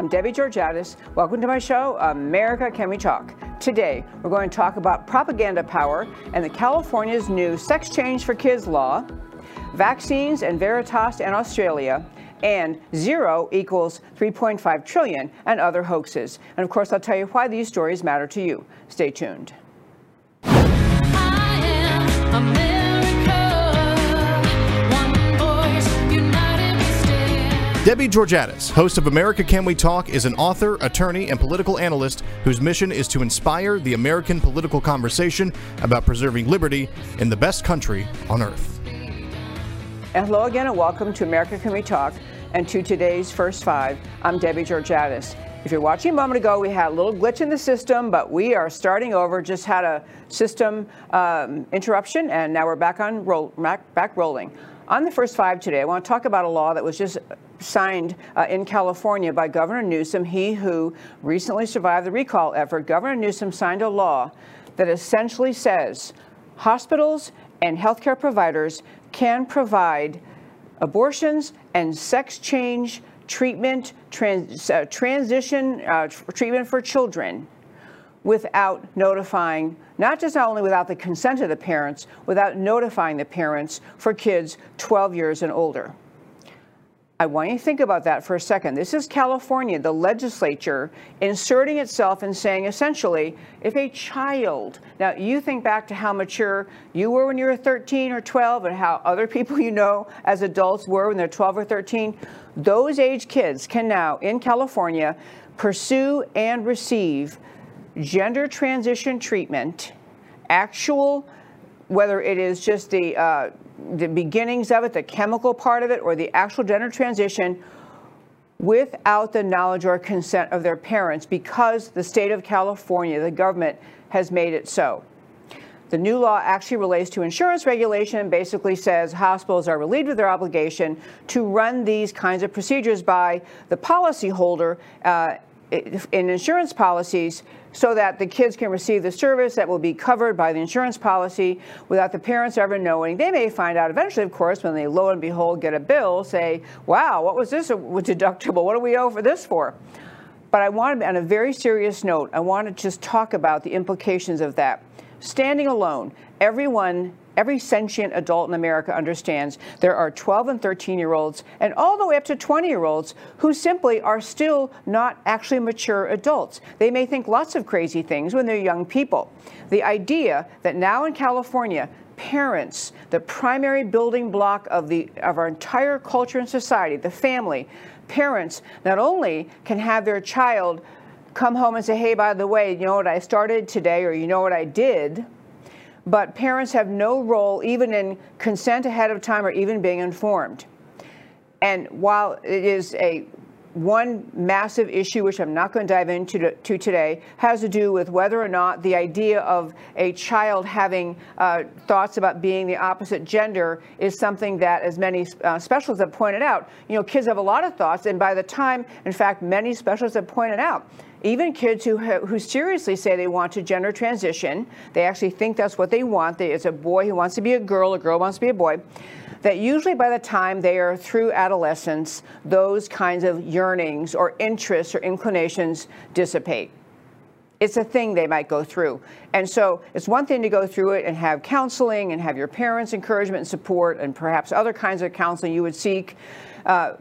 I'm Debbie Georgatos. Welcome to my show, America Can We Talk? Today, we're going to talk about propaganda power and the California's new sex change for kids law, vaccines and Veritas and Australia, and zero equals 3.5 trillion and other hoaxes. And of course, I'll tell you why these stories matter to you. Stay tuned. Debbie Georgatos, host of America Can We Talk, is an author, attorney, and political analyst whose mission is to inspire the American political conversation about preserving liberty in the best country on earth. And hello again, and welcome to America Can We Talk and to today's First Five. I'm Debbie Georgatos. If you're watching a moment ago, we had a little glitch in the system, but we are starting over. Just had a system um, interruption, and now we're back on roll, back, back rolling. On the first five today, I want to talk about a law that was just signed uh, in California by Governor Newsom, he who recently survived the recall effort. Governor Newsom signed a law that essentially says hospitals and healthcare providers can provide abortions and sex change treatment, trans, uh, transition uh, treatment for children without notifying, not just not only without the consent of the parents, without notifying the parents for kids 12 years and older. I want you to think about that for a second. This is California, the legislature inserting itself and saying essentially, if a child, now you think back to how mature you were when you were 13 or 12 and how other people you know as adults were when they're 12 or 13, those age kids can now in California pursue and receive gender transition treatment, actual, whether it is just the, uh, the beginnings of it, the chemical part of it, or the actual gender transition, without the knowledge or consent of their parents because the state of California, the government, has made it so. The new law actually relates to insurance regulation and basically says hospitals are relieved of their obligation to run these kinds of procedures by the policyholder uh, in insurance policies so that the kids can receive the service that will be covered by the insurance policy without the parents ever knowing. They may find out eventually, of course, when they lo and behold get a bill, say, wow, what was this deductible? What do we owe for this for? But I want to, on a very serious note, I want to just talk about the implications of that. Standing alone, everyone every sentient adult in America understands there are 12 and 13 year olds and all the way up to 20 year olds who simply are still not actually mature adults. They may think lots of crazy things when they're young people. The idea that now in California, parents, the primary building block of, the, of our entire culture and society, the family, parents not only can have their child come home and say, hey, by the way, you know what I started today or you know what I did, but parents have no role even in consent ahead of time or even being informed. And while it is a one massive issue, which I'm not going to dive into to, to, today, has to do with whether or not the idea of a child having uh, thoughts about being the opposite gender is something that, as many uh, specialists have pointed out, you know, kids have a lot of thoughts, and by the time, in fact, many specialists have pointed out, even kids who, who seriously say they want to gender transition, they actually think that's what they want. It's a boy who wants to be a girl, a girl wants to be a boy. That usually by the time they are through adolescence, those kinds of yearnings or interests or inclinations dissipate. It's a thing they might go through. And so it's one thing to go through it and have counseling and have your parents' encouragement and support and perhaps other kinds of counseling you would seek. Uh,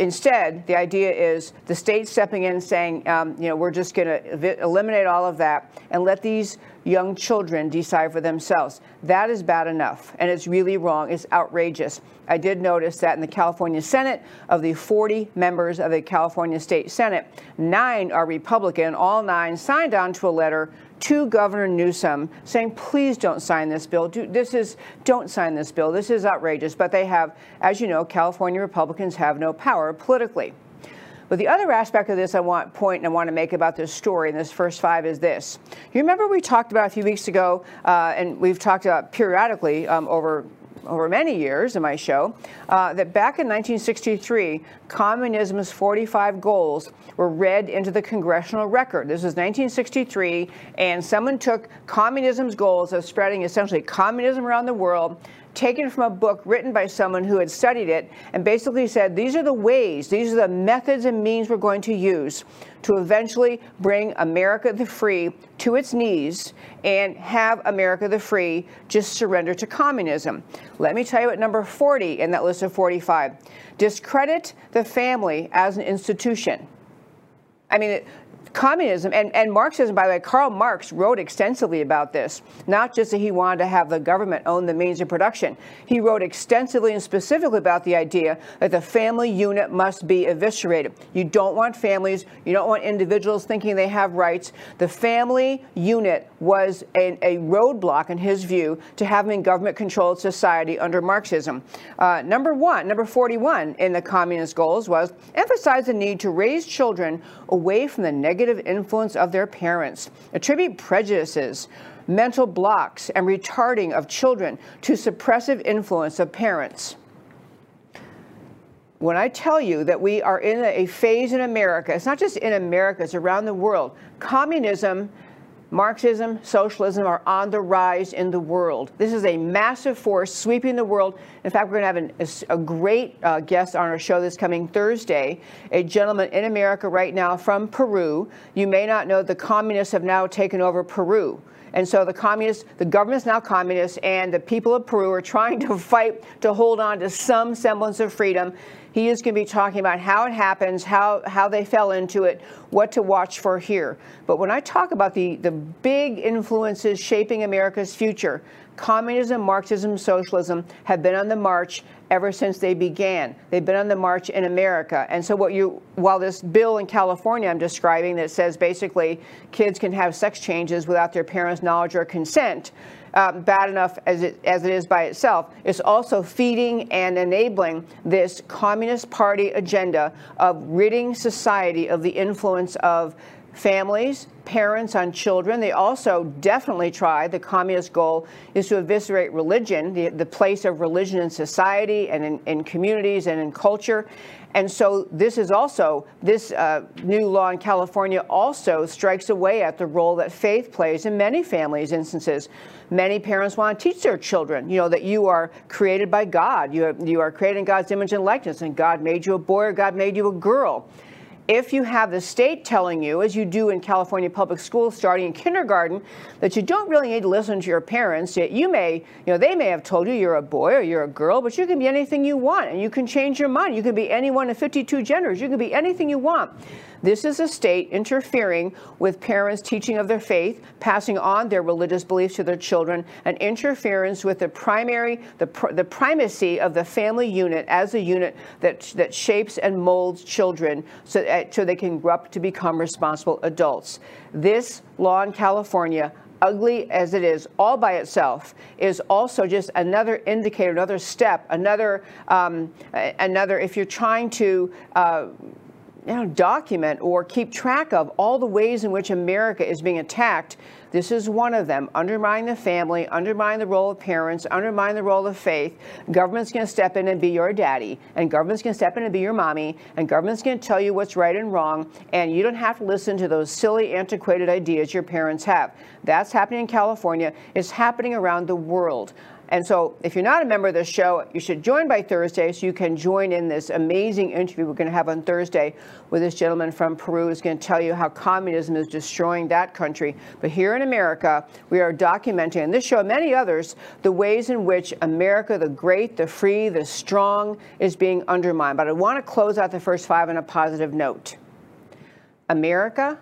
Instead, the idea is the state stepping in saying, um, you know, we're just going to eliminate all of that and let these young children decide for themselves. That is bad enough, and it's really wrong. It's outrageous. I did notice that in the California Senate, of the 40 members of the California State Senate, nine are Republican. All nine signed on to a letter to Governor Newsom saying, please don't sign this bill. Do, this is, don't sign this bill. This is outrageous. But they have, as you know, California Republicans have no power politically. But the other aspect of this I want point and I want to make about this story in this first five is this. You remember we talked about a few weeks ago, uh, and we've talked about periodically um, over over many years in my show, uh, that back in 1963, communism's 45 goals were read into the congressional record. This was 1963, and someone took communism's goals of spreading essentially communism around the world taken from a book written by someone who had studied it and basically said these are the ways, these are the methods and means we're going to use to eventually bring America the Free to its knees and have America the Free just surrender to communism. Let me tell you what number 40 in that list of 45 discredit the family as an institution. I mean, communism and, and Marxism, by the way, Karl Marx wrote extensively about this, not just that he wanted to have the government own the means of production. He wrote extensively and specifically about the idea that the family unit must be eviscerated. You don't want families, you don't want individuals thinking they have rights. The family unit was a, a roadblock, in his view, to having government controlled society under Marxism. Uh, number one, number 41 in the communist goals was emphasize the need to raise children away from the negative influence of their parents, attribute prejudices, mental blocks, and retarding of children to suppressive influence of parents. When I tell you that we are in a phase in America, it's not just in America, it's around the world. Communism Marxism, socialism are on the rise in the world. This is a massive force sweeping the world. In fact, we're going to have an, a, great uh, guest on our show this coming Thursday, a gentleman in America right now from Peru. You may not know the communists have now taken over Peru. And so the communists, the government's now communist, and the people of Peru are trying to fight to hold on to some semblance of freedom. He is going to be talking about how it happens, how, how they fell into it, what to watch for here. But when I talk about the, the big influences shaping America's future, communism, Marxism, socialism have been on the march ever since they began. They've been on the march in America. And so what you, while this bill in California I'm describing that says basically kids can have sex changes without their parents' knowledge or consent, um, bad enough as it, as it is by itself, it's also feeding and enabling this Communist Party agenda of ridding society of the influence of families, parents on children. They also definitely try, the communist goal is to eviscerate religion, the, the place of religion in society and in, in communities and in culture. And so this is also, this uh, new law in California also strikes away at the role that faith plays in many families' instances. Many parents want to teach their children, you know, that you are created by God. You are, you are created in God's image and likeness, and God made you a boy or God made you a girl if you have the state telling you, as you do in California public schools starting in kindergarten, that you don't really need to listen to your parents, yet you may, you know, they may have told you you're a boy or you're a girl, but you can be anything you want and you can change your mind. You can be any one of 52 genders. You can be anything you want. This is a state interfering with parents' teaching of their faith, passing on their religious beliefs to their children, and interference with the primary, the, pr the primacy of the family unit as a unit that, that shapes and molds children so, uh, so they can grow up to become responsible adults. This law in California ugly as it is all by itself is also just another indicator another step another um, another if you're trying to uh, you know, document or keep track of all the ways in which America is being attacked. This is one of them. Undermine the family, undermine the role of parents, undermine the role of faith. Government's going to step in and be your daddy, and government's going to step in and be your mommy, and government's going to tell you what's right and wrong, and you don't have to listen to those silly, antiquated ideas your parents have. That's happening in California. It's happening around the world. And so if you're not a member of this show, you should join by Thursday so you can join in this amazing interview we're going to have on Thursday with this gentleman from Peru who's going to tell you how communism is destroying that country. But here in America, we are documenting, and this show and many others, the ways in which America, the great, the free, the strong, is being undermined. But I want to close out the first five on a positive note. America,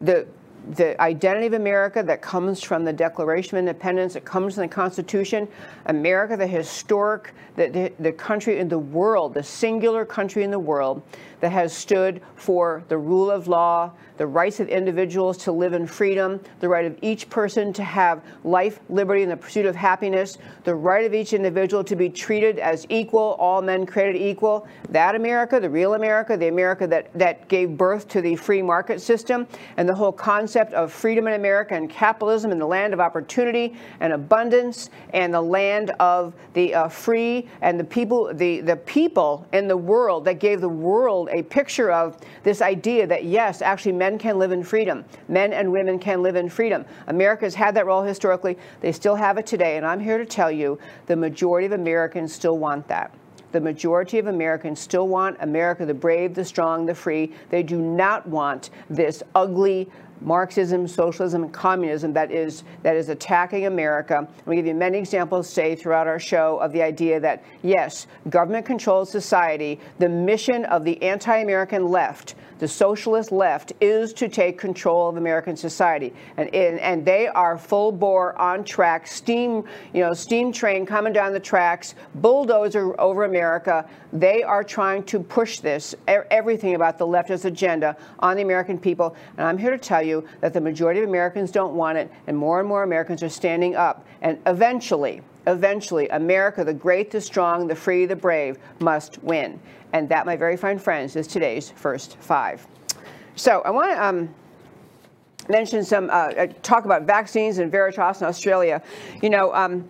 the the identity of America that comes from the Declaration of Independence, it comes from the Constitution. America, the historic, the, the, the, country in the world, the singular country in the world that has stood for the rule of law, the rights of individuals to live in freedom, the right of each person to have life, liberty, and the pursuit of happiness, the right of each individual to be treated as equal, all men created equal. That America, the real America, the America that, that gave birth to the free market system, and the whole concept of freedom in America and capitalism and the land of opportunity and abundance and the land of the uh, free and the people, the, the people in the world that gave the world a picture of this idea that yes, actually men can live in freedom. Men and women can live in freedom. America's had that role historically. They still have it today. And I'm here to tell you the majority of Americans still want that. The majority of Americans still want America the brave, the strong, the free. They do not want this ugly Marxism, socialism, and communism that is that is attacking America. We give you many examples, say, throughout our show of the idea that yes, government controls society. The mission of the anti-American left the socialist left is to take control of American society, and and they are full bore on track, steam you know steam train coming down the tracks, bulldozer over America. They are trying to push this everything about the leftist agenda on the American people, and I'm here to tell you that the majority of Americans don't want it, and more and more Americans are standing up, and eventually eventually, America, the great, the strong, the free, the brave, must win. And that, my very fine friends, is today's first five. So I want to um, mention some, uh, uh, talk about vaccines and Veritas in Australia. You know, um,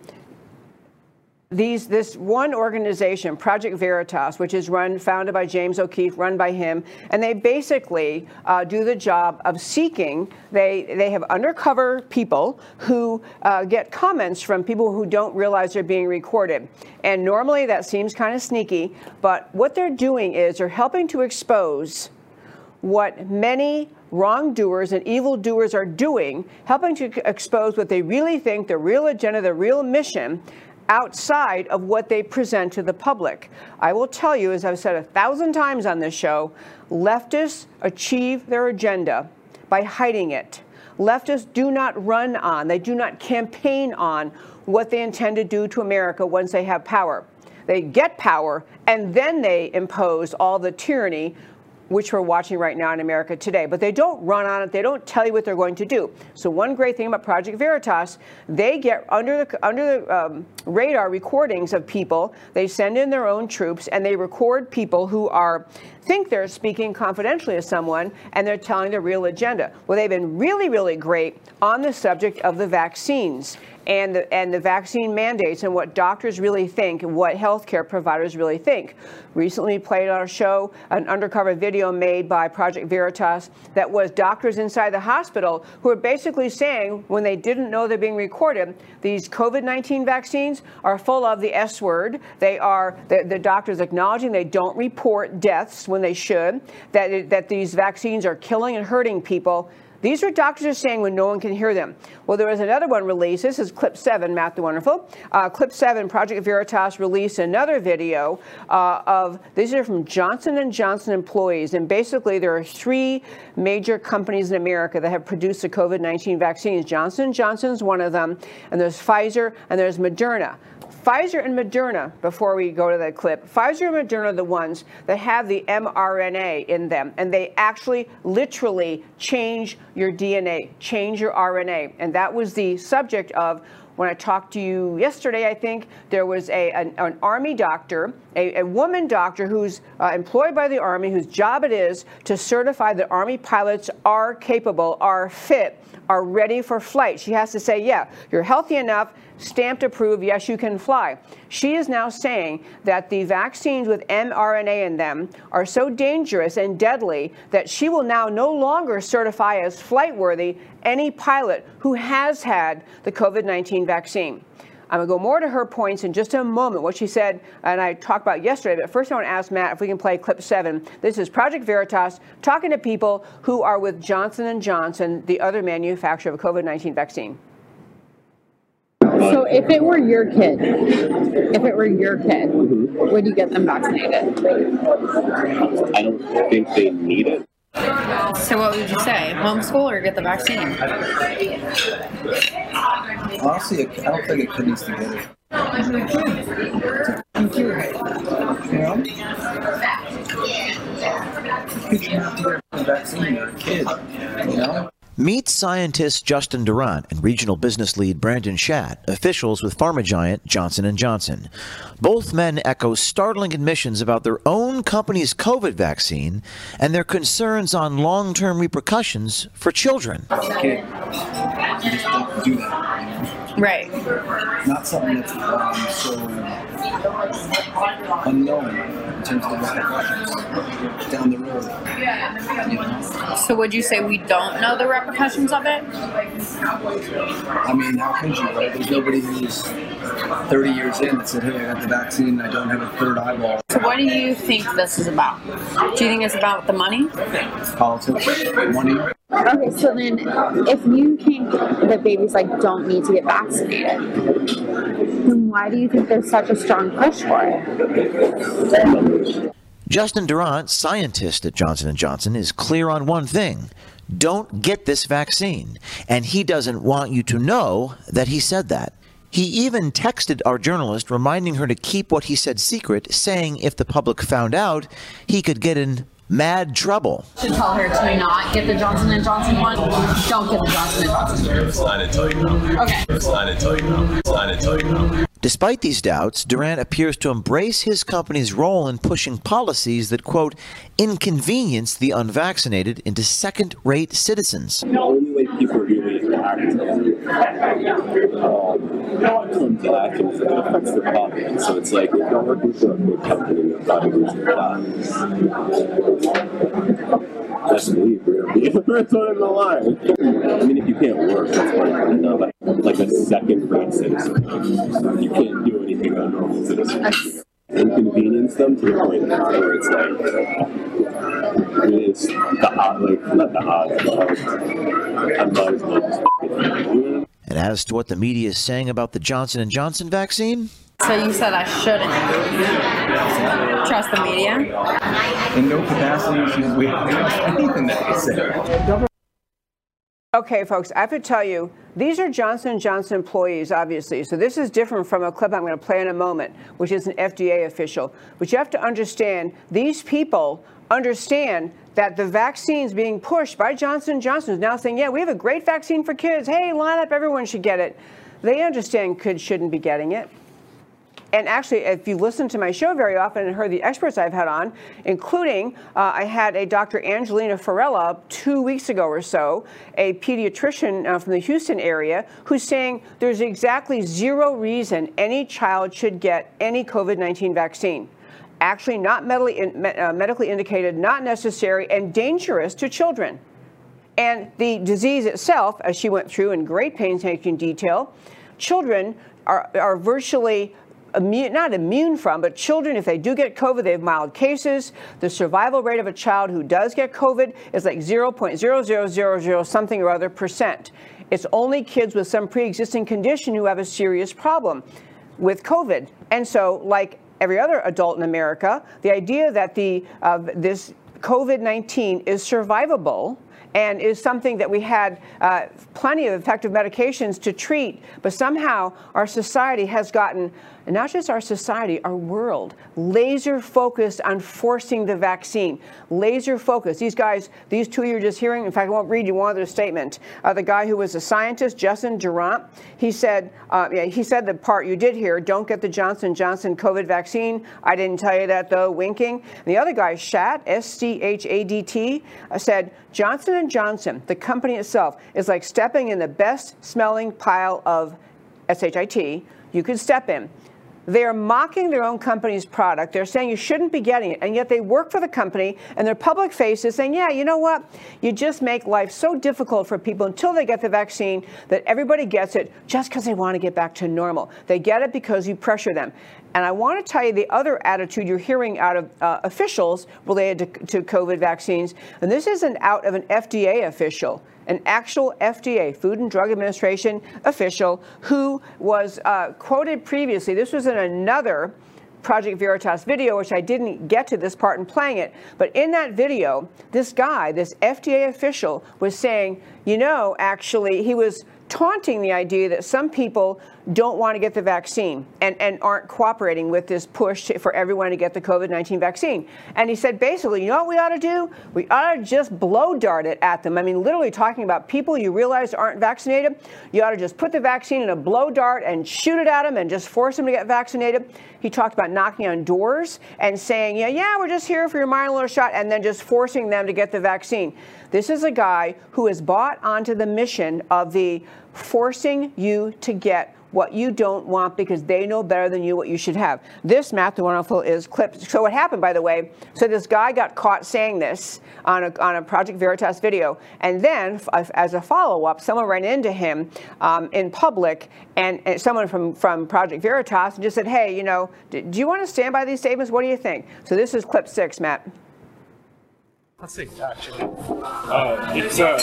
these this one organization, Project Veritas, which is run founded by James O'Keefe, run by him, and they basically uh, do the job of seeking. They they have undercover people who uh, get comments from people who don't realize they're being recorded, and normally that seems kind of sneaky, but what they're doing is they're helping to expose what many wrongdoers and evildoers are doing, helping to expose what they really think, the real agenda, the real mission, outside of what they present to the public. I will tell you, as I've said a thousand times on this show, leftists achieve their agenda by hiding it. Leftists do not run on, they do not campaign on what they intend to do to America once they have power. They get power and then they impose all the tyranny which we're watching right now in America today. But they don't run on it. They don't tell you what they're going to do. So one great thing about Project Veritas, they get under the under the um, radar recordings of people. They send in their own troops and they record people who are think they're speaking confidentially to someone and they're telling the real agenda. Well, they've been really, really great on the subject of the vaccines and the, and the vaccine mandates and what doctors really think and what healthcare providers really think. Recently played on a show an undercover video made by Project Veritas that was doctors inside the hospital who are basically saying when they didn't know they're being recorded, these COVID-19 vaccines are full of the S word. They are, the, the doctors acknowledging they don't report deaths when they should, that, that these vaccines are killing and hurting people. These are doctors are saying when no one can hear them. Well, there was another one released. This is clip seven, Matt the Wonderful. Uh, clip seven, Project Veritas released another video uh, of, these are from Johnson & Johnson employees. And basically there are three major companies in America that have produced the COVID-19 vaccines. Johnson & Johnson is one of them, and there's Pfizer, and there's Moderna. Pfizer and Moderna, before we go to the clip, Pfizer and Moderna are the ones that have the mRNA in them, and they actually literally change your DNA, change your RNA. And that was the subject of when I talked to you yesterday, I think there was a, an, an Army doctor, a, a, woman doctor who's uh, employed by the Army, whose job it is to certify that Army pilots are capable, are fit, are ready for flight. She has to say, yeah, you're healthy enough stamped approved, yes, you can fly. She is now saying that the vaccines with mRNA in them are so dangerous and deadly that she will now no longer certify as flight worthy any pilot who has had the COVID 19 vaccine. I'm going to go more to her points in just a moment, what she said, and I talked about yesterday. But first, I want to ask Matt if we can play clip seven. This is Project Veritas talking to people who are with Johnson & Johnson, the other manufacturer of a COVID-19 vaccine. So if it were your kid, if it were your kid, mm-hmm. would you get them vaccinated? I don't think they need it. So what would you say? Homeschool or get the vaccine? Honestly, I don't think it could needs to get it. You know? You to get a vaccine. You're a kid. You know? Meet scientist Justin Durant and regional business lead Brandon Schadt, officials with pharma giant Johnson & Johnson. Both men echo startling admissions about their own company's COVID vaccine and their concerns on long-term repercussions for children. Okay. You just don't do that. Right. Not something that's um, so unknown in terms of the repercussions down the road. You know? So would you say we don't know the repercussions of it? I mean, how could you, right? There's nobody who's 30 years in that said, hey, I got the vaccine and I don't have a third eyeball. So what do you think this is about? Do you think it's about the money? Politics, money. Okay, so then if you think that babies like don't need to get vaccinated, then why do you think there's such a strong push for it? Justin Durant, scientist at Johnson & Johnson, is clear on one thing. Don't get this vaccine. And he doesn't want you to know that he said that. He even texted our journalist reminding her to keep what he said secret, saying if the public found out, he could get in mad trouble. Should tell her to not get the Johnson and Johnson one. Don't get the Johnson and Johnson. Sign it till you know. Okay. Sign it till you know. Sign it till you know. Despite these doubts, Durant appears to embrace his company's role in pushing policies that, quote, inconvenience the unvaccinated into second rate citizens. People um, action is it affects the public. So it's like if you're working for a big company, you're probably losing jobs. Best believe we're the first one in the line. I mean, if you can't work, that's one thing. No, but like a second-rate citizen, you can't do anything a normal citizen. Inconvenience them to the point where it's like it's the odd, like not the odds, but like I might as well just And as to what the media is saying about the Johnson & Johnson vaccine, So you said I shouldn't trust the media? In no capacity should we anything that they say. Okay, folks, I have to tell you, these are Johnson & Johnson employees, obviously. So this is different from a clip I'm going to play in a moment, which is an FDA official. But you have to understand, these people understand that the vaccines being pushed by Johnson & Johnson is now saying, yeah, we have a great vaccine for kids. Hey, line up, everyone should get it. They understand kids shouldn't be getting it. And actually, if you listen to my show very often and heard the experts I've had on, including uh, I had a Dr. Angelina Farella two weeks ago or so, a pediatrician uh, from the Houston area, who's saying there's exactly zero reason any child should get any COVID 19 vaccine. Actually, not medically, uh, medically indicated, not necessary, and dangerous to children. And the disease itself, as she went through in great painstaking detail, children are, are virtually immune, not immune from, but children, if they do get COVID, they have mild cases. The survival rate of a child who does get COVID is like 0.0000 something or other percent. It's only kids with some pre-existing condition who have a serious problem with COVID. And so, like every other adult in America, the idea that the uh, this COVID-19 is survivable and is something that we had uh, plenty of effective medications to treat, but somehow our society has gotten, and not just our society, our world, laser focused on forcing the vaccine. Laser focused. These guys, these two you're just hearing, in fact, I won't read you one other statement. Uh, the guy who was a scientist, Justin Durant, he said, uh, yeah, he said the part you did hear, don't get the Johnson Johnson COVID vaccine. I didn't tell you that though, winking. And the other guy, Schadt, S-C-H-A-D-T, uh, said, Johnson & Johnson, the company itself, is like stepping in the best smelling pile of SHIT you could step in. They're mocking their own company's product. They're saying you shouldn't be getting it. And yet they work for the company and their public face is saying, yeah, you know what? You just make life so difficult for people until they get the vaccine that everybody gets it just because they want to get back to normal. They get it because you pressure them. And I want to tell you the other attitude you're hearing out of uh, officials related to, to COVID vaccines. And this isn't out of an FDA official an actual FDA, Food and Drug Administration official, who was uh, quoted previously. This was in another Project Veritas video, which I didn't get to this part in playing it. But in that video, this guy, this FDA official, was saying, you know, actually, he was taunting the idea that some people don't want to get the vaccine and, and aren't cooperating with this push for everyone to get the COVID 19 vaccine. And he said basically, you know what we ought to do? We ought to just blow dart it at them. I mean, literally talking about people you realize aren't vaccinated. You ought to just put the vaccine in a blow dart and shoot it at them and just force them to get vaccinated. He talked about knocking on doors and saying, yeah, yeah, we're just here for your minor little shot, and then just forcing them to get the vaccine. This is a guy who has bought onto the mission of the forcing you to get what you don't want because they know better than you what you should have. This Matt the Wonderful is clipped. So what happened, by the way? So this guy got caught saying this on a, on a Project Veritas video, and then as a follow-up, someone ran into him um, in public, and, and, someone from from Project Veritas just said, "Hey, you know, do, do you want to stand by these statements? What do you think?" So this is clip six, Matt. Let's see, actually. Uh, it's uh,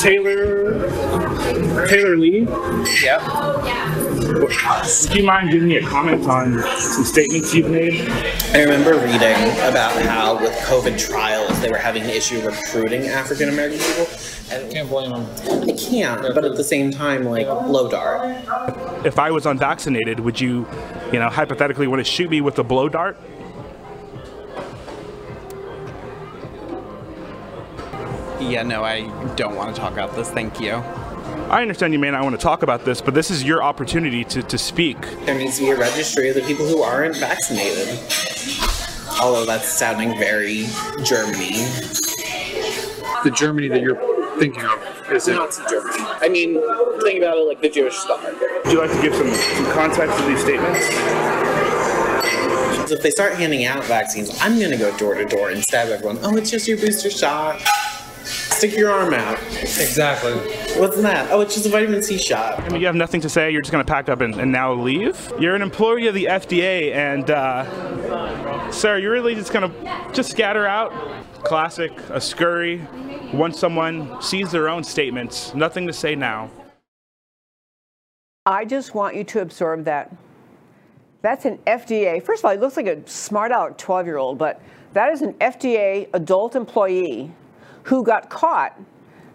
Taylor Taylor Lee. Yeah. Would you mind giving me a comment on some statements you've made? I remember reading about how with COVID trials they were having an issue recruiting African American people. And can't blame them. I can't, but at the same time, like blow dart. If I was unvaccinated, would you, you know, hypothetically want to shoot me with a blow dart? Yeah, no, I don't want to talk about this. Thank you. I understand you may not want to talk about this, but this is your opportunity to, to speak. There needs to be a registry of the people who aren't vaccinated. Although that's sounding very Germany. The Germany that you're thinking of is Nazi Germany. I mean, think about it like the Jewish star. Would you like to give some, some context to these statements? So if they start handing out vaccines, I'm going to go door to door and stab everyone. Oh, it's just your booster shot. Stick your arm out. Exactly. What's that? Oh, it's just a vitamin C shot. I mean, you have nothing to say. You're just going to pack up and, and, now leave. You're an employee of the FDA, and uh, sir, you're really just going to just scatter out. Classic, a scurry. Once someone sees their own statements, nothing to say now. I just want you to absorb that. That's an FDA. First of all, he looks like a smart aleck 12 year old, but that is an FDA adult employee who got caught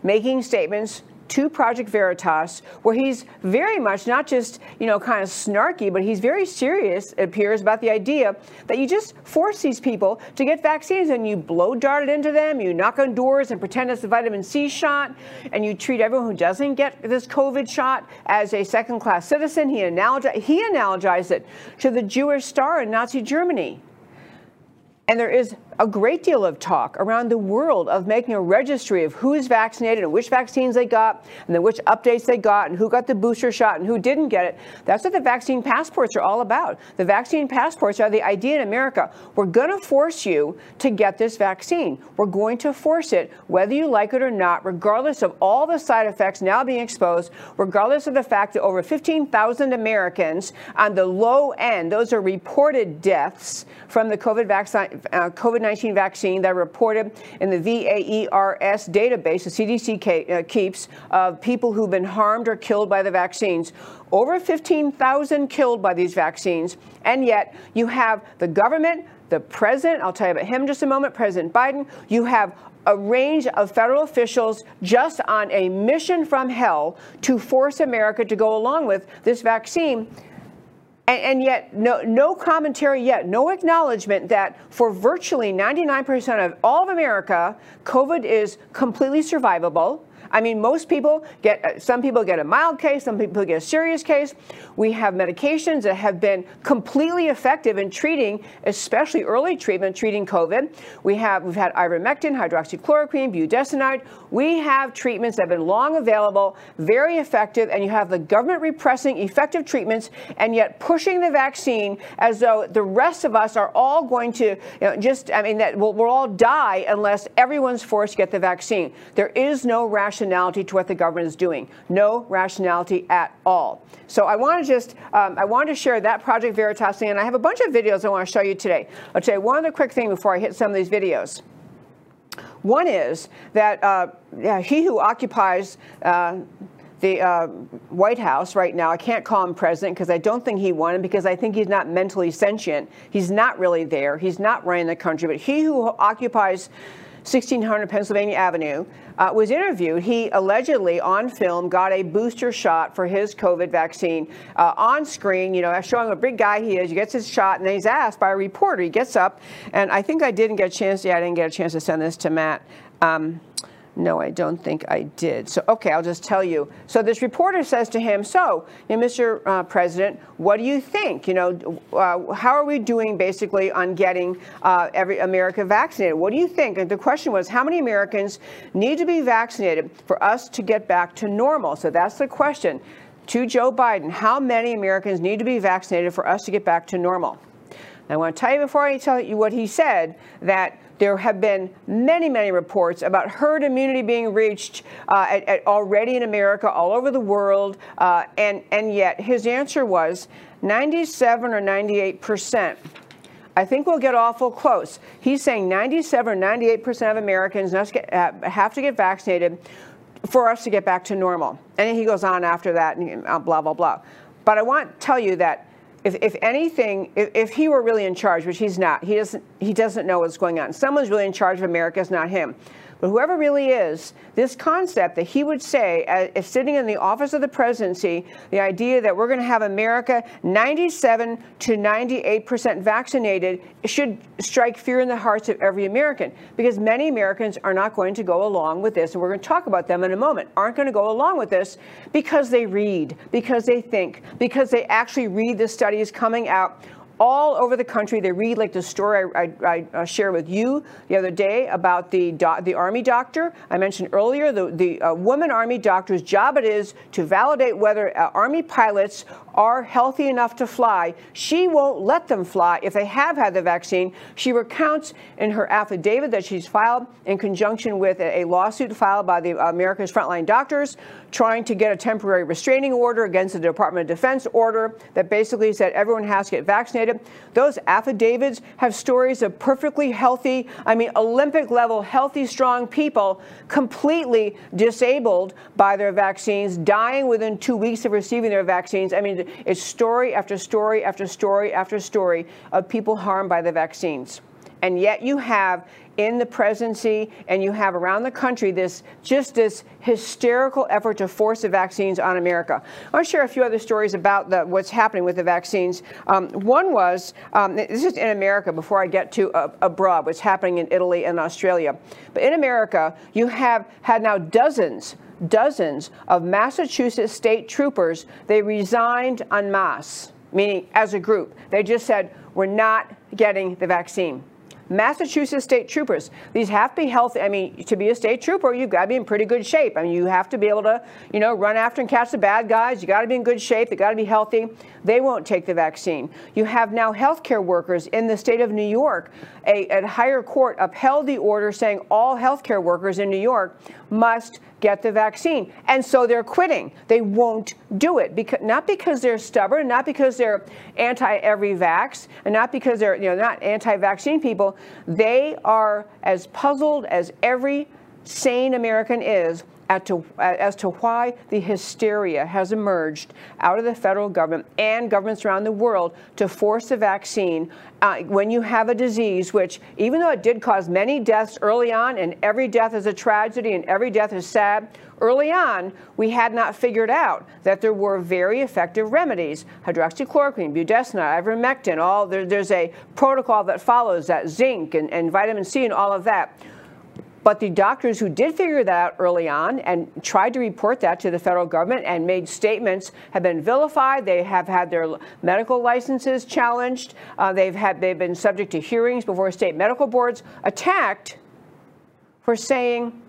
making statements to Project Veritas, where he's very much not just, you know, kind of snarky, but he's very serious, it appears, about the idea that you just force these people to get vaccines and you blow dart it into them, you knock on doors and pretend it's a vitamin C shot, and you treat everyone who doesn't get this COVID shot as a second class citizen. He, analogized, he analogized it to the Jewish star in Nazi Germany. And there is a great deal of talk around the world of making a registry of who is vaccinated and which vaccines they got, and then which updates they got, and who got the booster shot and who didn't get it. That's what the vaccine passports are all about. The vaccine passports are the idea in America. We're going to force you to get this vaccine. We're going to force it, whether you like it or not, regardless of all the side effects now being exposed, regardless of the fact that over 15,000 Americans on the low end, those are reported deaths from the COVID vaccine, uh, COVID 19 vaccine that reported in the VAERS database the CDC uh, keeps of people who've been harmed or killed by the vaccines. Over 15,000 killed by these vaccines, and yet you have the government, the president, I'll tell you about him in just a moment, President Biden, you have a range of federal officials just on a mission from hell to force America to go along with this vaccine and, and, yet, no, no commentary yet, no acknowledgement that for virtually 99% of all of America, COVID is completely survivable. I mean, most people get, uh, some people get a mild case, some people get a serious case. We have medications that have been completely effective in treating, especially early treatment, treating COVID. We have, we've had ivermectin, hydroxychloroquine, budesonide. We have treatments that have been long available, very effective, and you have the government repressing effective treatments and yet pushing the vaccine as though the rest of us are all going to, you know, just, I mean, that we'll, we'll all die unless everyone's forced to get the vaccine. There is no rationality to what the government is doing. No rationality at all. So I want to just, um, I want to share that Project Veritas thing, and I have a bunch of videos I want to show you today. I'll tell you one other quick thing before I hit some of these videos. One is that uh, yeah, he who occupies uh, the uh, White House right now, I can't call him president because I don't think he won, because I think he's not mentally sentient. He's not really there. He's not running the country. But he who occupies 1600 Pennsylvania Avenue, uh, was interviewed. He allegedly, on film, got a booster shot for his COVID vaccine uh, on screen, you know, showing what a big guy he is. He gets his shot, and then he's asked by a reporter. He gets up, and I think I didn't get a chance, yeah, I didn't get a chance to send this to Matt. Um, no, I don't think I did. So, okay, I'll just tell you. So, this reporter says to him, So, you know, Mr. Uh, President, what do you think? You know, uh, how are we doing basically on getting uh, every America vaccinated? What do you think? And the question was, how many Americans need to be vaccinated for us to get back to normal? So, that's the question to Joe Biden. How many Americans need to be vaccinated for us to get back to normal? I want to tell you before I tell you what he said that there have been many, many reports about herd immunity being reached uh, at, at already in America, all over the world, uh, and, and yet his answer was 97 or 98 percent. I think we'll get awful close. He's saying 97 or 98 percent of Americans get, uh, have to get vaccinated for us to get back to normal. And he goes on after that and uh, blah, blah, blah. But I want to tell you that if, if anything, if, if he were really in charge, which he's not, he doesn't, he doesn't know what's going on. Someone's really in charge of America, it's not him. But whoever really is, this concept that he would say, uh, if sitting in the office of the presidency, the idea that we're going to have America 97 to 98 percent vaccinated should strike fear in the hearts of every American because many Americans are not going to go along with this. And we're going to talk about them in a moment, aren't going to go along with this because they read, because they think, because they actually read the studies coming out all over the country. They read like the story I, I, I shared with you the other day about the the army doctor I mentioned earlier. The the uh, woman army doctor's job it is to validate whether uh, army pilots are healthy enough to fly. She won't let them fly if they have had the vaccine. She recounts in her affidavit that she's filed in conjunction with a, lawsuit filed by the America's Frontline Doctors trying to get a temporary restraining order against the Department of Defense order that basically said everyone has to get vaccinated. Those affidavits have stories of perfectly healthy, I mean, Olympic level, healthy, strong people completely disabled by their vaccines, dying within two weeks of receiving their vaccines. I mean, it's story after story after story after story of people harmed by the vaccines. And yet you have in the presidency and you have around the country this just this hysterical effort to force the vaccines on America. I want to share a few other stories about the, what's happening with the vaccines. Um, one was um, this is in America before I get to uh, abroad, what's happening in Italy and Australia. But in America, you have had now dozens dozens of Massachusetts state troopers. They resigned en masse, meaning as a group. They just said, we're not getting the vaccine. Massachusetts state troopers. These have to be healthy. I mean, to be a state trooper, you've got to be in pretty good shape. I mean, you have to be able to, you know, run after and catch the bad guys. You got to be in good shape. They got to be healthy. They won't take the vaccine. You have now healthcare workers in the state of New York. A, a higher court upheld the order saying all healthcare workers in New York must get the vaccine. And so they're quitting. They won't do it because not because they're stubborn, not because they're anti every vax, and not because they're you know not anti-vaccine people. They are as puzzled as every sane American is to, as to why the hysteria has emerged out of the federal government and governments around the world to force a vaccine uh, when you have a disease which, even though it did cause many deaths early on, and every death is a tragedy and every death is sad, early on, we had not figured out that there were very effective remedies hydroxychloroquine, budesonide, ivermectin, all there, there's a protocol that follows that, zinc and, and vitamin C and all of that. But the doctors who did figure that out early on and tried to report that to the federal government and made statements have been vilified. They have had their medical licenses challenged. Uh, they've had they've been subject to hearings before state medical boards, attacked for saying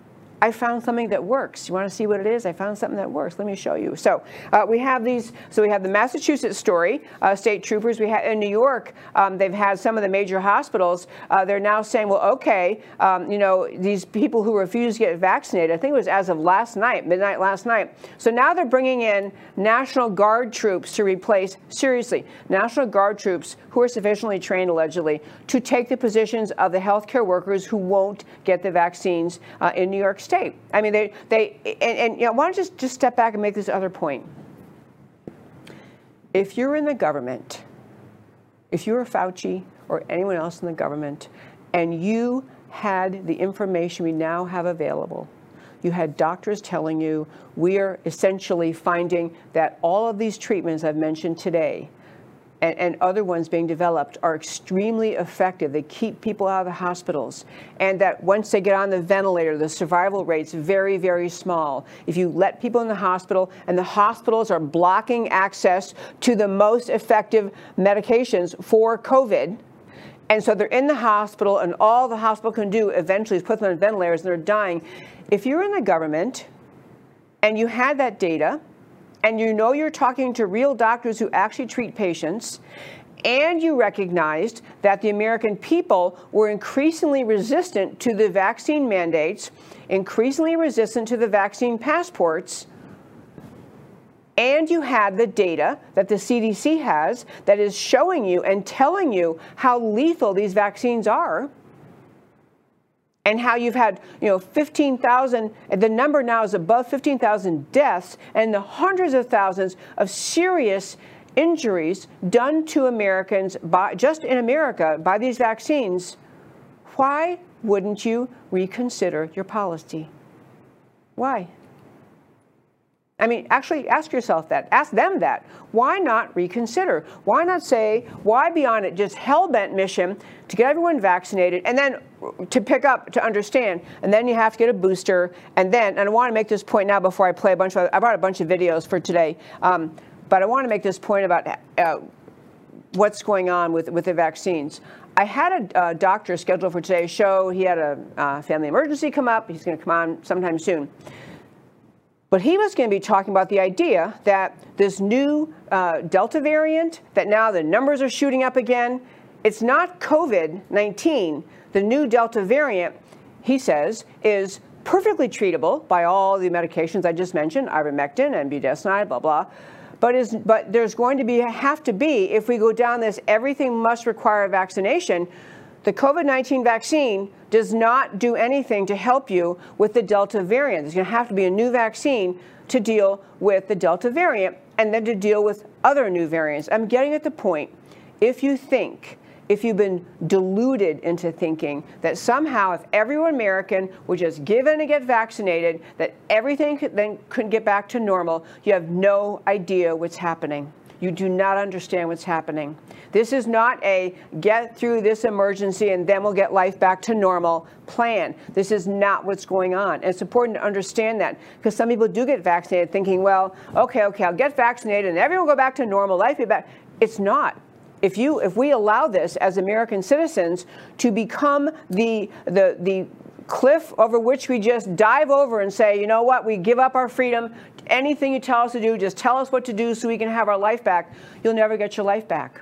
I found something that works. You want to see what it is? I found something that works. Let me show you. So uh, we have these. So we have the Massachusetts story. Uh, state troopers. We have in New York. Um, they've had some of the major hospitals. Uh, they're now saying, well, okay, um, you know, these people who refuse to get vaccinated. I think it was as of last night, midnight last night. So now they're bringing in National Guard troops to replace. Seriously, National Guard troops who are sufficiently trained, allegedly, to take the positions of the healthcare workers who won't get the vaccines uh, in New York State state. I mean, they, they and, and you know, why don't you just, just step back and make this other point? If you're in the government, if you're a Fauci or anyone else in the government, and you had the information we now have available, you had doctors telling you we are essentially finding that all of these treatments I've mentioned today and, and, other ones being developed are extremely effective. They keep people out of the hospitals. And that once they get on the ventilator, the survival rate's very, very small. If you let people in the hospital and the hospitals are blocking access to the most effective medications for COVID, and so they're in the hospital, and all the hospital can do eventually is put them on ventilators and they're dying. If you're in the government and you had that data, and you know you're talking to real doctors who actually treat patients, and you recognized that the American people were increasingly resistant to the vaccine mandates, increasingly resistant to the vaccine passports, and you had the data that the CDC has that is showing you and telling you how lethal these vaccines are and how you've had, you know, 15,000, the number now is above 15,000 deaths and the hundreds of thousands of serious injuries done to Americans by, just in America by these vaccines, why wouldn't you reconsider your policy? Why? I mean, actually ask yourself that. Ask them that. Why not reconsider? Why not say, why be on it just hell bent mission to get everyone vaccinated and then to pick up, to understand, and then you have to get a booster. And then, and I want to make this point now before I play a bunch of, I brought a bunch of videos for today, um, but I want to make this point about uh, what's going on with, with the vaccines. I had a, doctor scheduled for today's show. He had a uh, family emergency come up. He's going to come on sometime soon. But he was going to be talking about the idea that this new uh, Delta variant, that now the numbers are shooting up again, it's not COVID 19. The new Delta variant, he says, is perfectly treatable by all the medications I just mentioned, ivermectin and budesonide, blah, blah. But, is, but there's going to be have to be, if we go down this, everything must require vaccination. The COVID 19 vaccine does not do anything to help you with the Delta variant. There's going to have to be a new vaccine to deal with the Delta variant and then to deal with other new variants. I'm getting at the point if you think, if you've been deluded into thinking that somehow if every American would just give in and get vaccinated, that everything could, then couldn't get back to normal, you have no idea what's happening. You do not understand what's happening. This is not a get through this emergency and then we'll get life back to normal plan. This is not what's going on. And it's important to understand that because some people do get vaccinated thinking, well, okay, okay, I'll get vaccinated and everyone will go back to normal life. It's not if you if we allow this as American citizens to become the the the cliff over which we just dive over and say, you know what, we give up our freedom. Anything you tell us to do, just tell us what to do so we can have our life back. You'll never get your life back.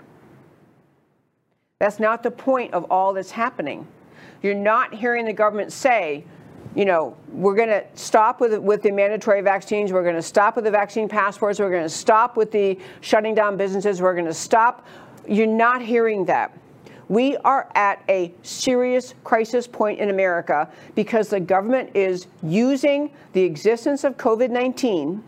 That's not the point of all that's happening. You're not hearing the government say, you know, we're going to stop with, with the mandatory vaccines. We're going to stop with the vaccine passports. We're going to stop with the shutting down businesses. We're going to stop. You're not hearing that. We are at a serious crisis point in America because the government is using the existence of COVID 19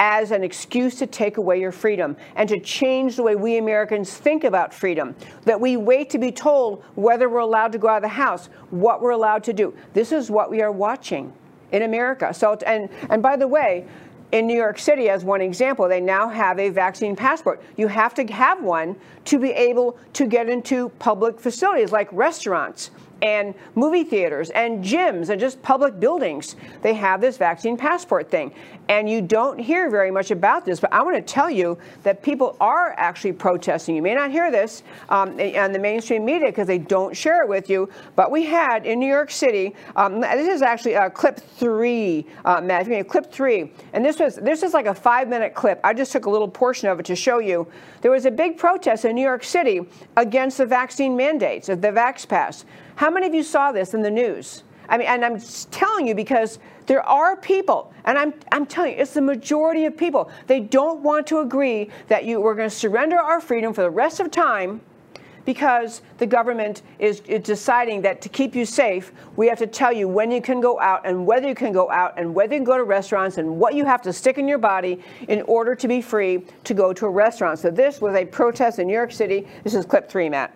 as an excuse to take away your freedom and to change the way we Americans think about freedom. That we wait to be told whether we're allowed to go out of the house, what we're allowed to do. This is what we are watching in America. So, and, and by the way, in New York City, as one example, they now have a vaccine passport. You have to have one to be able to get into public facilities like restaurants and movie theaters and gyms and just public buildings. They have this vaccine passport thing. And you don't hear very much about this, but I want to tell you that people are actually protesting. You may not hear this um, on the mainstream media because they don't share it with you, but we had in New York City, um, this is actually uh, clip three, uh, Matt, if you clip three, and this was, this is like a five minute clip. I just took a little portion of it to show you. There was a big protest in New York City against the vaccine mandates, of the Vax Pass. How many of you saw this in the news? I mean, and I'm telling you because there are people, and I'm, I'm telling you, it's the majority of people. They don't want to agree that you, we're going to surrender our freedom for the rest of time because the government is, is, deciding that to keep you safe, we have to tell you when you can go out and whether you can go out and whether you can go to restaurants and what you have to stick in your body in order to be free to go to a restaurant. So this was a protest in New York City. This is clip three, Matt.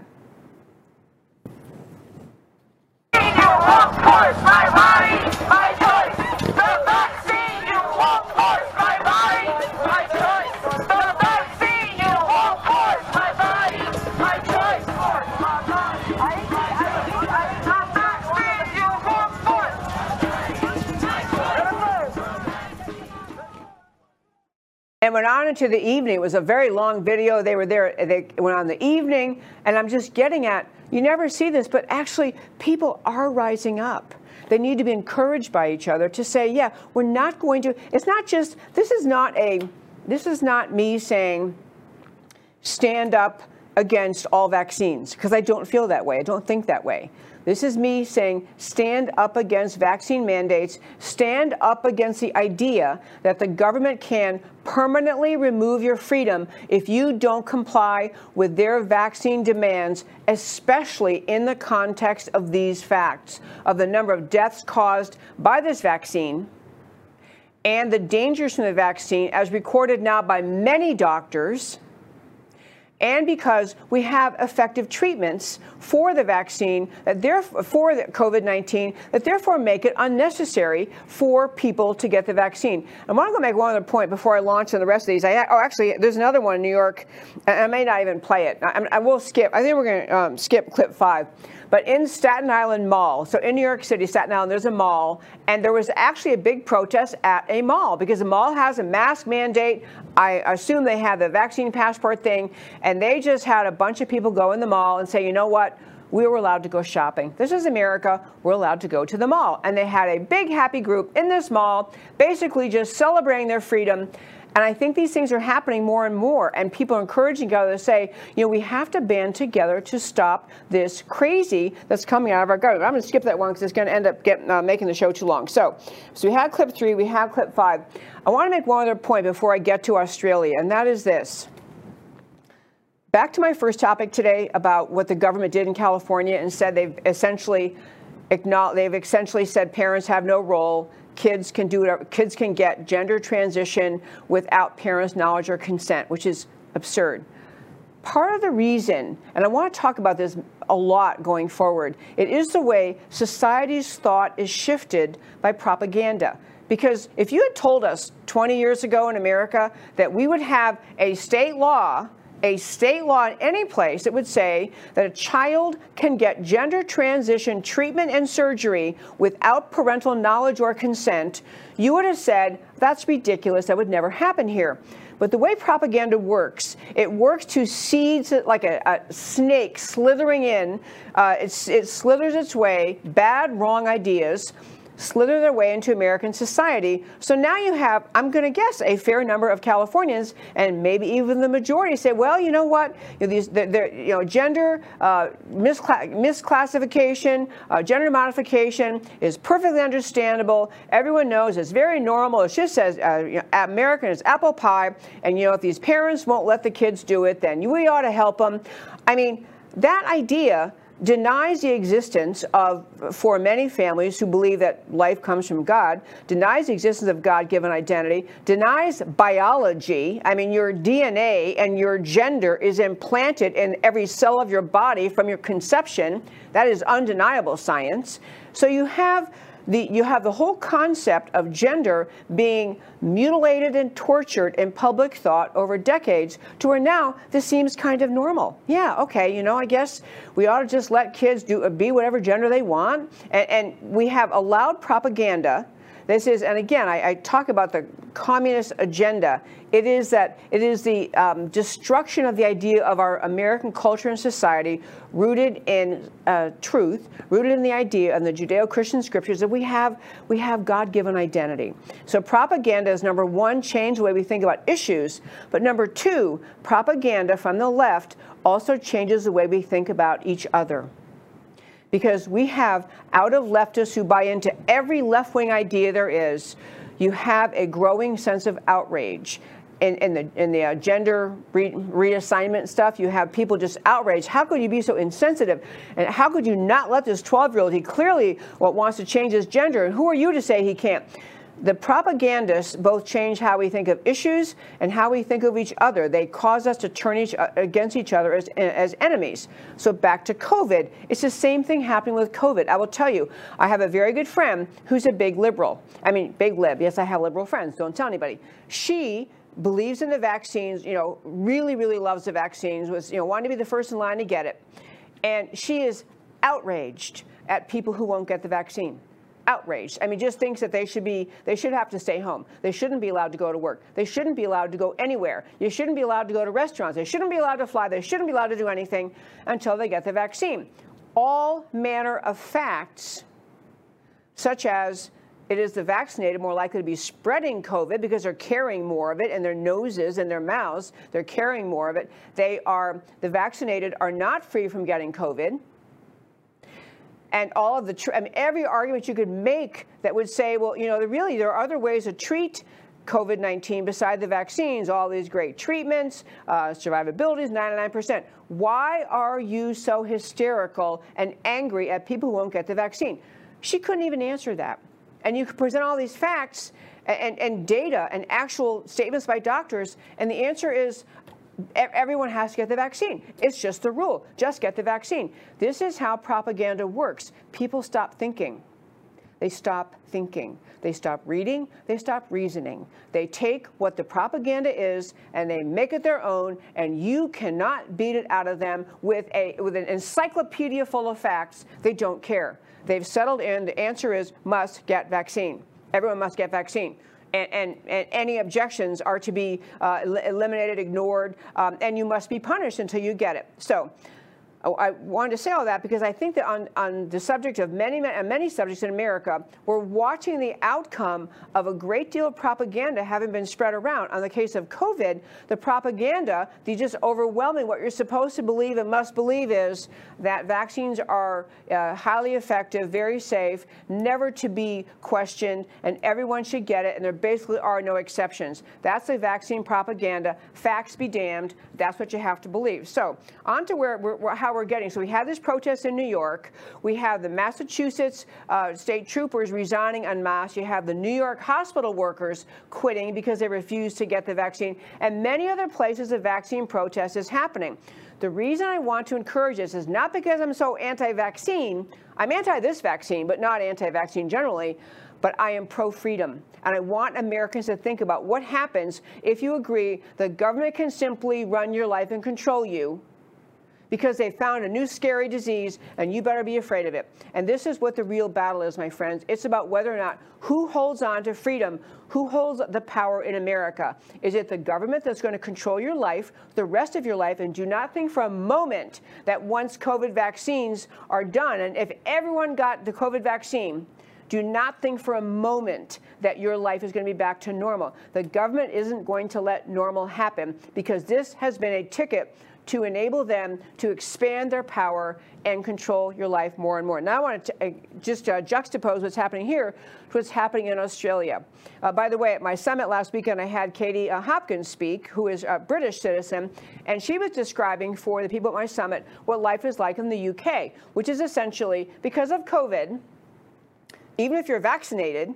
And went on into the evening. It was a very long video. They were there. They went on the evening, and I'm just getting at. You never see this, but actually, people are rising up. They need to be encouraged by each other to say, "Yeah, we're not going to." It's not just. This is not a. This is not me saying, "Stand up against all vaccines," because I don't feel that way. I don't think that way. This is me saying stand up against vaccine mandates, stand up against the idea that the government can permanently remove your freedom if you don't comply with their vaccine demands, especially in the context of these facts of the number of deaths caused by this vaccine and the dangers from the vaccine as recorded now by many doctors and because we have effective treatments for the vaccine that therefore for the COVID-19 that therefore make it unnecessary for people to get the vaccine. I want to go make one other point before I launch on the rest of these. I, oh, actually, there's another one in New York. and I may not even play it. I, I will skip. I think we're going to um, skip clip five. But in Staten Island Mall, so in New York City, Staten Island, there's a mall, and there was actually a big protest at a mall because the mall has a mask mandate. I assume they have the vaccine passport thing, and they just had a bunch of people go in the mall and say, you know what? we were allowed to go shopping. This is America. We're allowed to go to the mall. And they had a big happy group in this mall, basically just celebrating their freedom. And I think these things are happening more and more, and people are encouraging each other to say, you know, we have to band together to stop this crazy that's coming out of our government. I'm going to skip that one because it's going to end up getting, uh, making the show too long. So, so we had clip three, we have clip five. I want to make one other point before I get to Australia, and that is this. Back to my first topic today about what the government did in California and said they've essentially they've essentially said parents have no role kids can do whatever, kids can get gender transition without parents' knowledge or consent, which is absurd. Part of the reason, and I want to talk about this a lot going forward, it is the way society's thought is shifted by propaganda. Because if you had told us 20 years ago in America that we would have a state law a state law in any place that would say that a child can get gender transition treatment and surgery without parental knowledge or consent, you would have said, that's ridiculous, that would never happen here. But the way propaganda works, it works to seeds like a, a snake slithering in. Uh, it slithers its way, bad, wrong ideas slither their way into American society. So now you have, I'm going to guess, a fair number of Californians, and maybe even the majority say, well, you know what, you know, these, they're, they're, you know gender uh, miscla- misclassification, uh, gender modification is perfectly understandable. Everyone knows it's very normal. It's just as uh, you know, American as apple pie. And you know, if these parents won't let the kids do it, then we ought to help them. I mean, that idea denies the existence of, for many families who believe that life comes from God, denies the existence of God given identity, denies biology. I mean, your DNA and your gender is implanted in every cell of your body from your conception. That is undeniable science. So you have the, you have the whole concept of gender being mutilated and tortured in public thought over decades to where now this seems kind of normal. Yeah, okay, you know, I guess we ought to just let kids do be whatever gender they want. And, and we have allowed propaganda this is, and again, I, I, talk about the communist agenda. It is that it is the um, destruction of the idea of our American culture and society, rooted in uh, truth, rooted in the idea and the Judeo-Christian scriptures that we have we have God-given identity. So propaganda is number one, change the way we think about issues, but number two, propaganda from the left also changes the way we think about each other because we have out of leftists who buy into every left wing idea there is, you have a growing sense of outrage. In, in the, in the uh, gender re reassignment stuff, you have people just outraged. How could you be so insensitive? And how could you not let this 12 year old, he clearly what wants to change his gender, and who are you to say he can't? The propagandists both change how we think of issues and how we think of each other. They cause us to turn each, uh, against each other as, as enemies. So back to COVID, it's the same thing happening with COVID. I will tell you, I have a very good friend who's a big liberal. I mean, big lib. Yes, I have liberal friends. Don't tell anybody. She believes in the vaccines. You know, really, really loves the vaccines. Was you know wanting to be the first in line to get it, and she is outraged at people who won't get the vaccine outraged. I mean, just thinks that they should be, they should have to stay home. They shouldn't be allowed to go to work. They shouldn't be allowed to go anywhere. You shouldn't be allowed to go to restaurants. They shouldn't be allowed to fly. They shouldn't be allowed to do anything until they get the vaccine. All manner of facts, such as it is the vaccinated more likely to be spreading COVID because they're carrying more of it in their noses and their mouths. They're carrying more of it. They are, the vaccinated are not free from getting COVID and all of the, tr- I mean, every argument you could make that would say, well, you know, really there are other ways to treat COVID 19 beside the vaccines, all these great treatments, uh, survivability is 99%. Why are you so hysterical and angry at people who won't get the vaccine? She couldn't even answer that. And you could present all these facts and, and data and actual statements by doctors, and the answer is everyone has to get the vaccine. It's just the rule. Just get the vaccine. This is how propaganda works. People stop thinking. They stop thinking. They stop reading. They stop reasoning. They take what the propaganda is and they make it their own, and you cannot beat it out of them with, a, with an encyclopedia full of facts. They don't care. They've settled in. The answer is must get vaccine. Everyone must get vaccine and, and, and any objections are to be uh, eliminated, ignored, um, and you must be punished until you get it. So I wanted to say all that because I think that on, on the subject of many, many, many subjects in America, we're watching the outcome of a great deal of propaganda having been spread around. On the case of COVID, the propaganda, the just overwhelming, what you're supposed to believe and must believe is that vaccines are uh, highly effective, very safe, never to be questioned, and everyone should get it, and there basically are no exceptions. That's the vaccine propaganda. Facts be damned. That's what you have to believe. So, on to where, where how we're getting. So we have this protest in New York. We have the Massachusetts uh, state troopers resigning en masse. You have the New York hospital workers quitting because they refuse to get the vaccine. And many other places the vaccine protest is happening. The reason I want to encourage this is not because I'm so anti-vaccine. I'm anti this vaccine, but not anti-vaccine generally but I am pro freedom. And I want Americans to think about what happens if you agree the government can simply run your life and control you because they found a new scary disease and you better be afraid of it. And this is what the real battle is, my friends. It's about whether or not who holds on to freedom, who holds the power in America. Is it the government that's going to control your life, the rest of your life, and do not think for a moment that once COVID vaccines are done, and if everyone got the COVID vaccine, do not think for a moment that your life is going to be back to normal. The government isn't going to let normal happen because this has been a ticket to enable them to expand their power and control your life more and more. Now, I want to uh, just uh, juxtapose what's happening here to what's happening in Australia. Uh, by the way, at my summit last weekend, I had Katie uh, Hopkins speak, who is a British citizen, and she was describing for the people at my summit what life is like in the UK, which is essentially because of COVID. Even if you're vaccinated,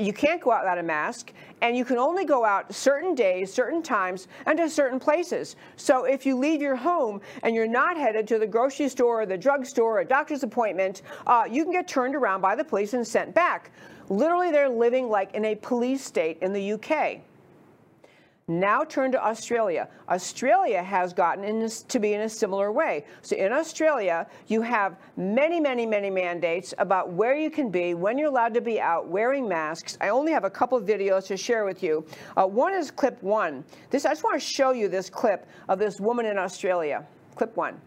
you can't go out without a mask, and you can only go out certain days, certain times, and to certain places. So if you leave your home and you're not headed to the grocery store, or the drugstore, or a doctor's appointment, uh, you can get turned around by the police and sent back. Literally, they're living like in a police state in the UK. Now turn to Australia. Australia has gotten in this, to be in a similar way. So in Australia, you have many, many, many mandates about where you can be, when you're allowed to be out, wearing masks. I only have a couple of videos to share with you. Uh, one is clip one. This I just want to show you this clip of this woman in Australia. Clip one.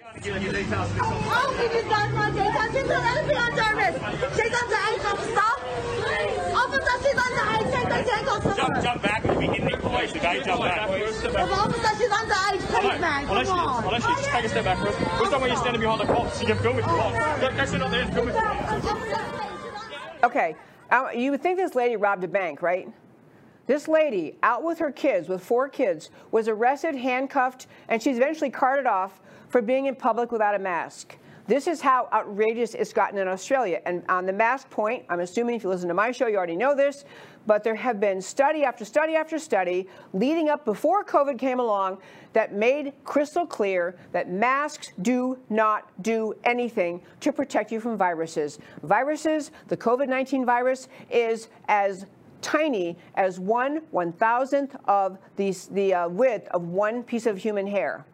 I'll give you guys my done anything on service. Under age of stop. Officer, she's under age. Take the check off Jump, jump back and we get the information, okay? Jump back. Officer, she's under age. Please, man. Come on. Unless you just take a step back, Chris. We're somewhere you're standing behind the cops. You can film if you want. Go, go sit up there film if you want. Okay, uh, you would think this lady robbed a bank, right? This lady, out with her kids, with four kids, was arrested, handcuffed, and she's eventually carted off for being in public without a mask. This is how outrageous it's gotten in Australia. And on the mask point, I'm assuming if you listen to my show, you already know this, but there have been study after study after study leading up before COVID came along that made crystal clear that masks do not do anything to protect you from viruses. Viruses, the COVID 19 virus, is as tiny as one one thousandth of the, the uh, width of one piece of human hair.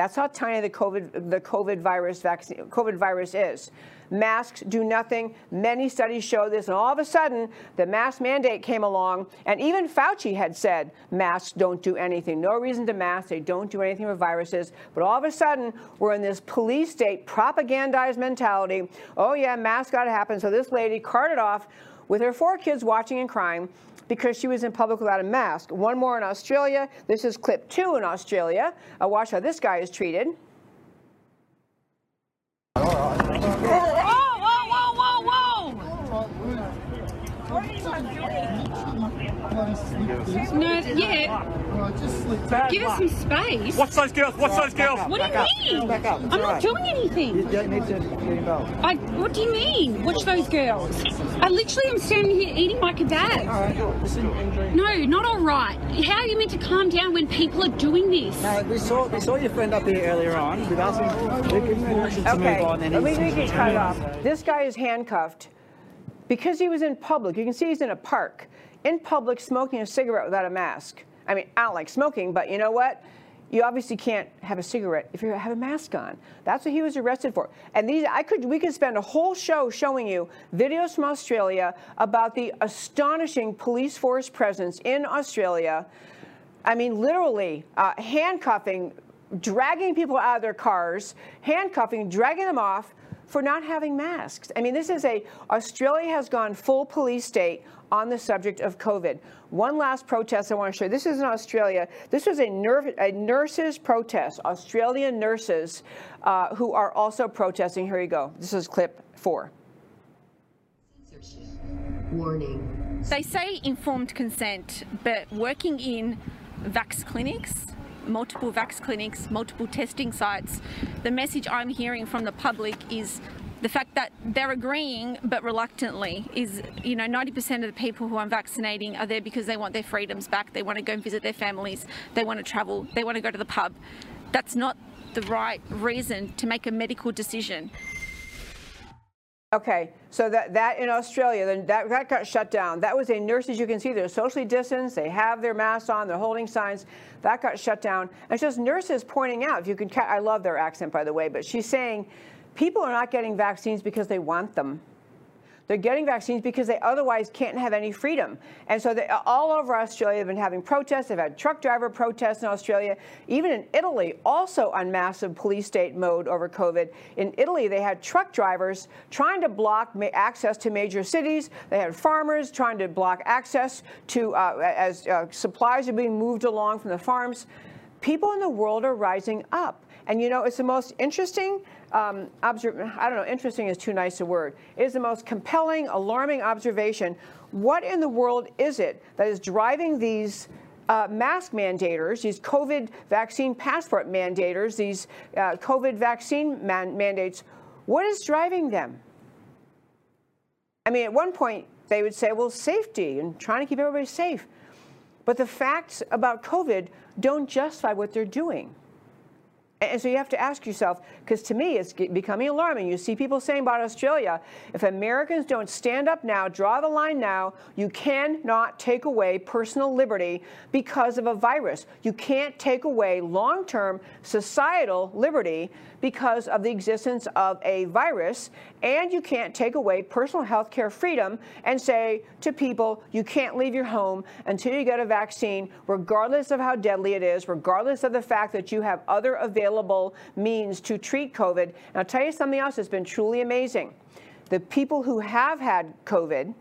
That's how tiny the COVID, the COVID virus vaccine, COVID virus is. Masks do nothing. Many studies show this, and all of a sudden, the mask mandate came along, and even Fauci had said masks don't do anything. No reason to mask. They don't do anything with viruses. But all of a sudden, we're in this police state propagandized mentality. Oh yeah, masks got to happen. So this lady carted off with her four kids watching and crying because she was in public without a mask. One more in Australia. This is clip two in Australia. Uh, watch how this guy is treated. Whoa, whoa, whoa, whoa, whoa! No, yeah. Give us some space. Watch those girls, watch those girls. What do you mean? I'm not doing anything. You don't need to get involved. I, what do you mean? Watch those girls. I literally am standing here eating my kebab. All right, listen. No, not all right. How are you meant to calm down when people are doing this? No, we saw we saw your friend up here earlier on. We've asked him we've permission to move on, and let me he's make it cut off. This guy is handcuffed because he was in public. You can see he's in a park, in public, smoking a cigarette without a mask. I mean, I don't like smoking, but you know what? You obviously can't have a cigarette if you have a mask on. That's what he was arrested for. And these, I could, we could spend a whole show showing you videos from Australia about the astonishing police force presence in Australia. I mean, literally uh, handcuffing, dragging people out of their cars, handcuffing, dragging them off for not having masks. I mean, this is a, Australia has gone full police state on the subject of COVID. One last protest I want to show. This is in Australia. This was a, ner- a nurses protest, Australian nurses uh, who are also protesting. Here you go. This is clip four. Warning. They say informed consent, but working in vax clinics, multiple vax clinics, multiple testing sites, the message I'm hearing from the public is the fact that they're agreeing but reluctantly is you know 90% of the people who I'm vaccinating are there because they want their freedoms back. They want to go and visit their families. They want to travel. They want to go to the pub. That's not the right reason to make a medical decision Okay, so that, that in Australia, that, that got shut down. That was a nurses, you can see they're socially distanced, they have their masks on, they're holding signs. That got shut down. And just nurses pointing out, if you can, I love their accent by the way, but she's saying people are not getting vaccines because they want them. They're getting vaccines because they otherwise can't have any freedom. And so they, all over Australia they've been having protests. They've had truck driver protests in Australia. Even in Italy, also on massive police state mode over COVID. In Italy, they had truck drivers trying to block access to major cities. They had farmers trying to block access to uh, as uh, supplies are being moved along from the farms. People in the world are rising up. And you know, it's the most interesting um, observ- I don't know, interesting is too nice a word. It is the most compelling, alarming observation. What in the world is it that is driving these uh, mask mandators, these COVID vaccine passport mandators, these uh, COVID vaccine man- mandates? What is driving them? I mean, at one point, they would say, well, safety and trying to keep everybody safe. But the facts about COVID don't justify what they're doing. And so you have to ask yourself, because to me it's becoming alarming. You see people saying about Australia, if Americans don't stand up now, draw the line now, you cannot take away personal liberty because of a virus. You can't take away long term societal liberty because of the existence of a virus. And you can't take away personal health care freedom and say to people, you can't leave your home until you get a vaccine, regardless of how deadly it is, regardless of the fact that you have other available means to treat COVID. And I'll tell you something else that's been truly amazing. The people who have had COVID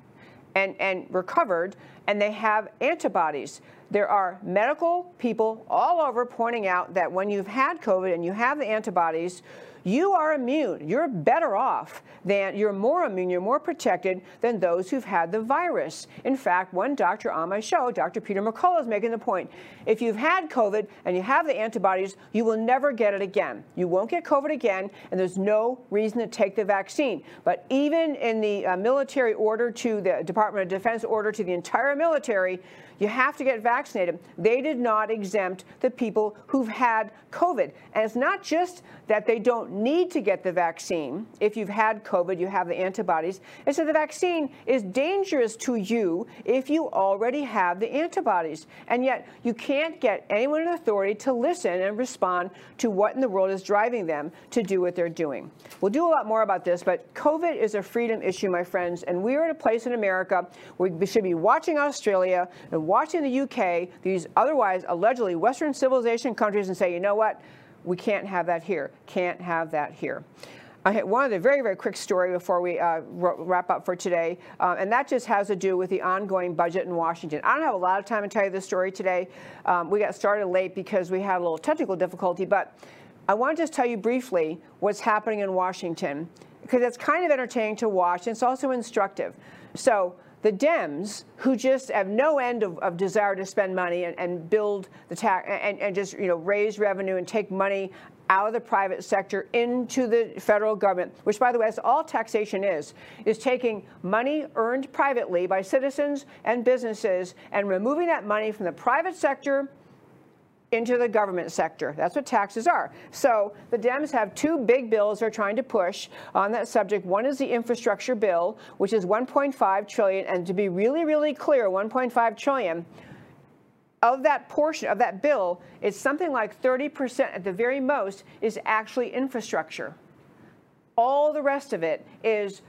and, and recovered, and they have antibodies. There are medical people all over pointing out that when you've had COVID and you have the antibodies, you are immune. You're better off than you're more immune, you're more protected than those who've had the virus. In fact, one doctor on my show, Dr. Peter McCullough, is making the point if you've had COVID and you have the antibodies, you will never get it again. You won't get COVID again, and there's no reason to take the vaccine. But even in the uh, military order to the Department of Defense order to the entire military, you have to get vaccinated. They did not exempt the people who've had COVID. And it's not just that they don't need to get the vaccine. If you've had COVID, you have the antibodies. It's that the vaccine is dangerous to you if you already have the antibodies. And yet, you can't get anyone in authority to listen and respond to what in the world is driving them to do what they're doing. We'll do a lot more about this, but COVID is a freedom issue, my friends. And we are at a place in America where we should be watching Australia and watching the UK, these otherwise allegedly Western civilization countries, and say, you know what? We can't have that here. Can't have that here. I of the very, very quick story before we uh, wrap up for today, uh, and that just has to do with the ongoing budget in Washington. I don't have a lot of time to tell you this story today. Um, we got started late because we had a little technical difficulty, but I want to just tell you briefly what's happening in Washington because it's kind of entertaining to watch, and it's also instructive. So the Dems, who just have no end of, of desire to spend money and, and build the tax and, and just you know raise revenue and take money out of the private sector into the federal government, which, by the way, that's all taxation is, is taking money earned privately by citizens and businesses and removing that money from the private sector into the government sector. That's what taxes are. So the Dems have two big bills they're trying to push on that subject. One is the infrastructure bill, which is 1.5 trillion, and to be really, really clear, 1.5 trillion of that portion of that bill is something like 30% at the very most is actually infrastructure. All the rest of it is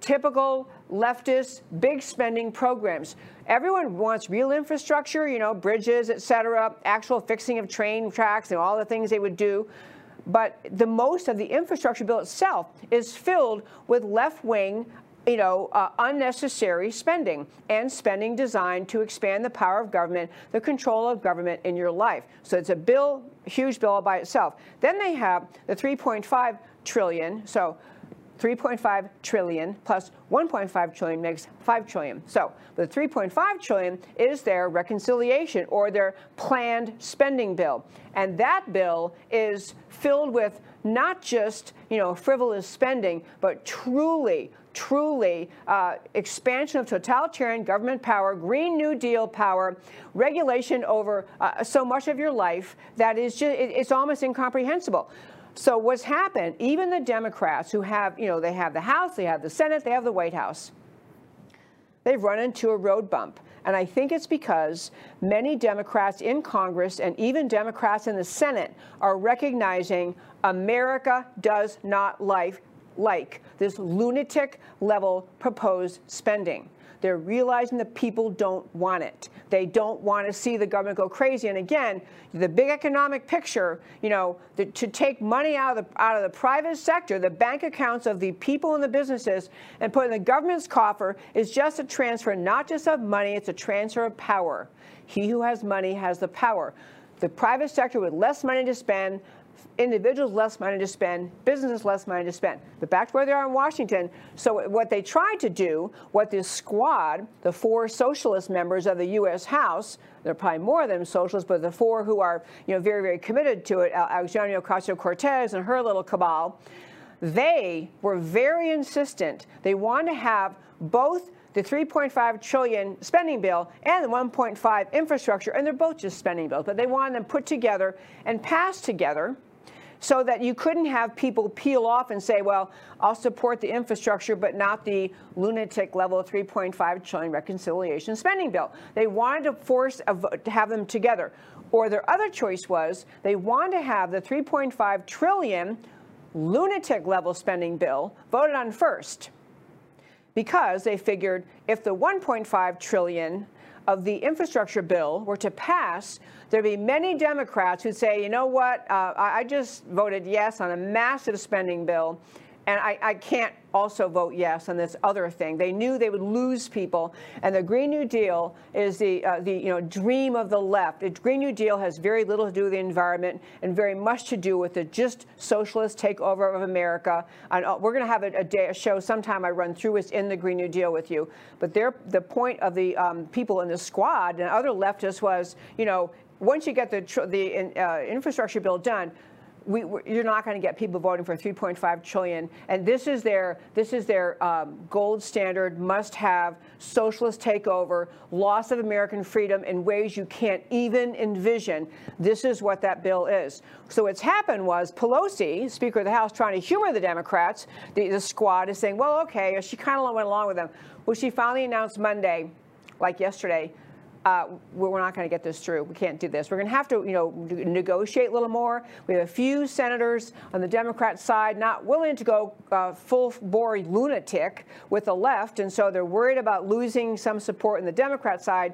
typical leftist big spending programs. Everyone wants real infrastructure, you know, bridges, et cetera, actual fixing of train tracks and all the things they would do. But the most of the infrastructure bill itself is filled with left wing you know, uh, unnecessary spending and spending designed to expand the power of government, the control of government in your life. So it's a bill, huge bill by itself. Then they have the 3.5 trillion. So 3.5 trillion plus 1.5 trillion makes 5 trillion. So the 3.5 trillion is their reconciliation or their planned spending bill. And that bill is filled with not just, you know, frivolous spending, but truly truly uh, expansion of totalitarian government power, Green New Deal power, regulation over uh, so much of your life that is just, it, it's almost incomprehensible. So what's happened, even the Democrats who have, you know, they have the House, they have the Senate, they have the White House, they've run into a road bump. And I think it's because many Democrats in Congress and even Democrats in the Senate are recognizing America does not like, like this lunatic level proposed spending. They're realizing that people don't want it. They don't want to see the government go crazy. And again, the big economic picture, you know, the, to take money out of the out of the private sector, the bank accounts of the people and the businesses, and put in the government's coffer is just a transfer, not just of money, it's a transfer of power. He who has money has the power. The private sector with less money to spend individuals less money to spend, businesses less money to spend. But back to where they are in Washington. So what they tried to do, what this squad, the four socialist members of the U.S. House, there are probably more of them socialists, but the four who are you know very very committed to it, Alexandria Ocasio-Cortez and her little cabal, they were very insistent. They wanted to have both the 3.5 trillion spending bill and the 1.5 infrastructure, and they're both just spending bills, but they wanted them put together and passed together so that you couldn't have people peel off and say, well, I'll support the infrastructure, but not the lunatic level 3.5 trillion reconciliation spending bill. They wanted to force a vote to have them together. Or their other choice was they wanted to have the 3.5 trillion lunatic level spending bill voted on first because they figured if the 1.5 trillion of the infrastructure bill were to pass, there'd be many Democrats who'd say, you know what, uh, I just voted yes on a massive spending bill, and I, I can't also vote yes on this other thing. They knew they would lose people, and the Green New Deal is the uh, the you know dream of the left. The Green New Deal has very little to do with the environment and very much to do with the just socialist takeover of America. And uh, we're going to have a, a, day, a show sometime. I run through what's in the Green New Deal with you. But the point of the um, people in the squad and other leftists was, you know, once you get the the uh, infrastructure bill done we, you're not going to get people voting for 3.5 trillion. And this is their this is their um, gold standard, must-have socialist takeover, loss of American freedom in ways you can't even envision. This is what that bill is. So what's happened was Pelosi, Speaker of the House, trying to humor the Democrats. The, the squad is saying, well, okay. She kind of went along with them. Well, she finally announced Monday, like yesterday, uh, we're not going to get this through. We can't do this. We're going to have to, you know, negotiate a little more. We have a few senators on the Democrat side not willing to go uh, full bore lunatic with the left, and so they're worried about losing some support in the Democrat side.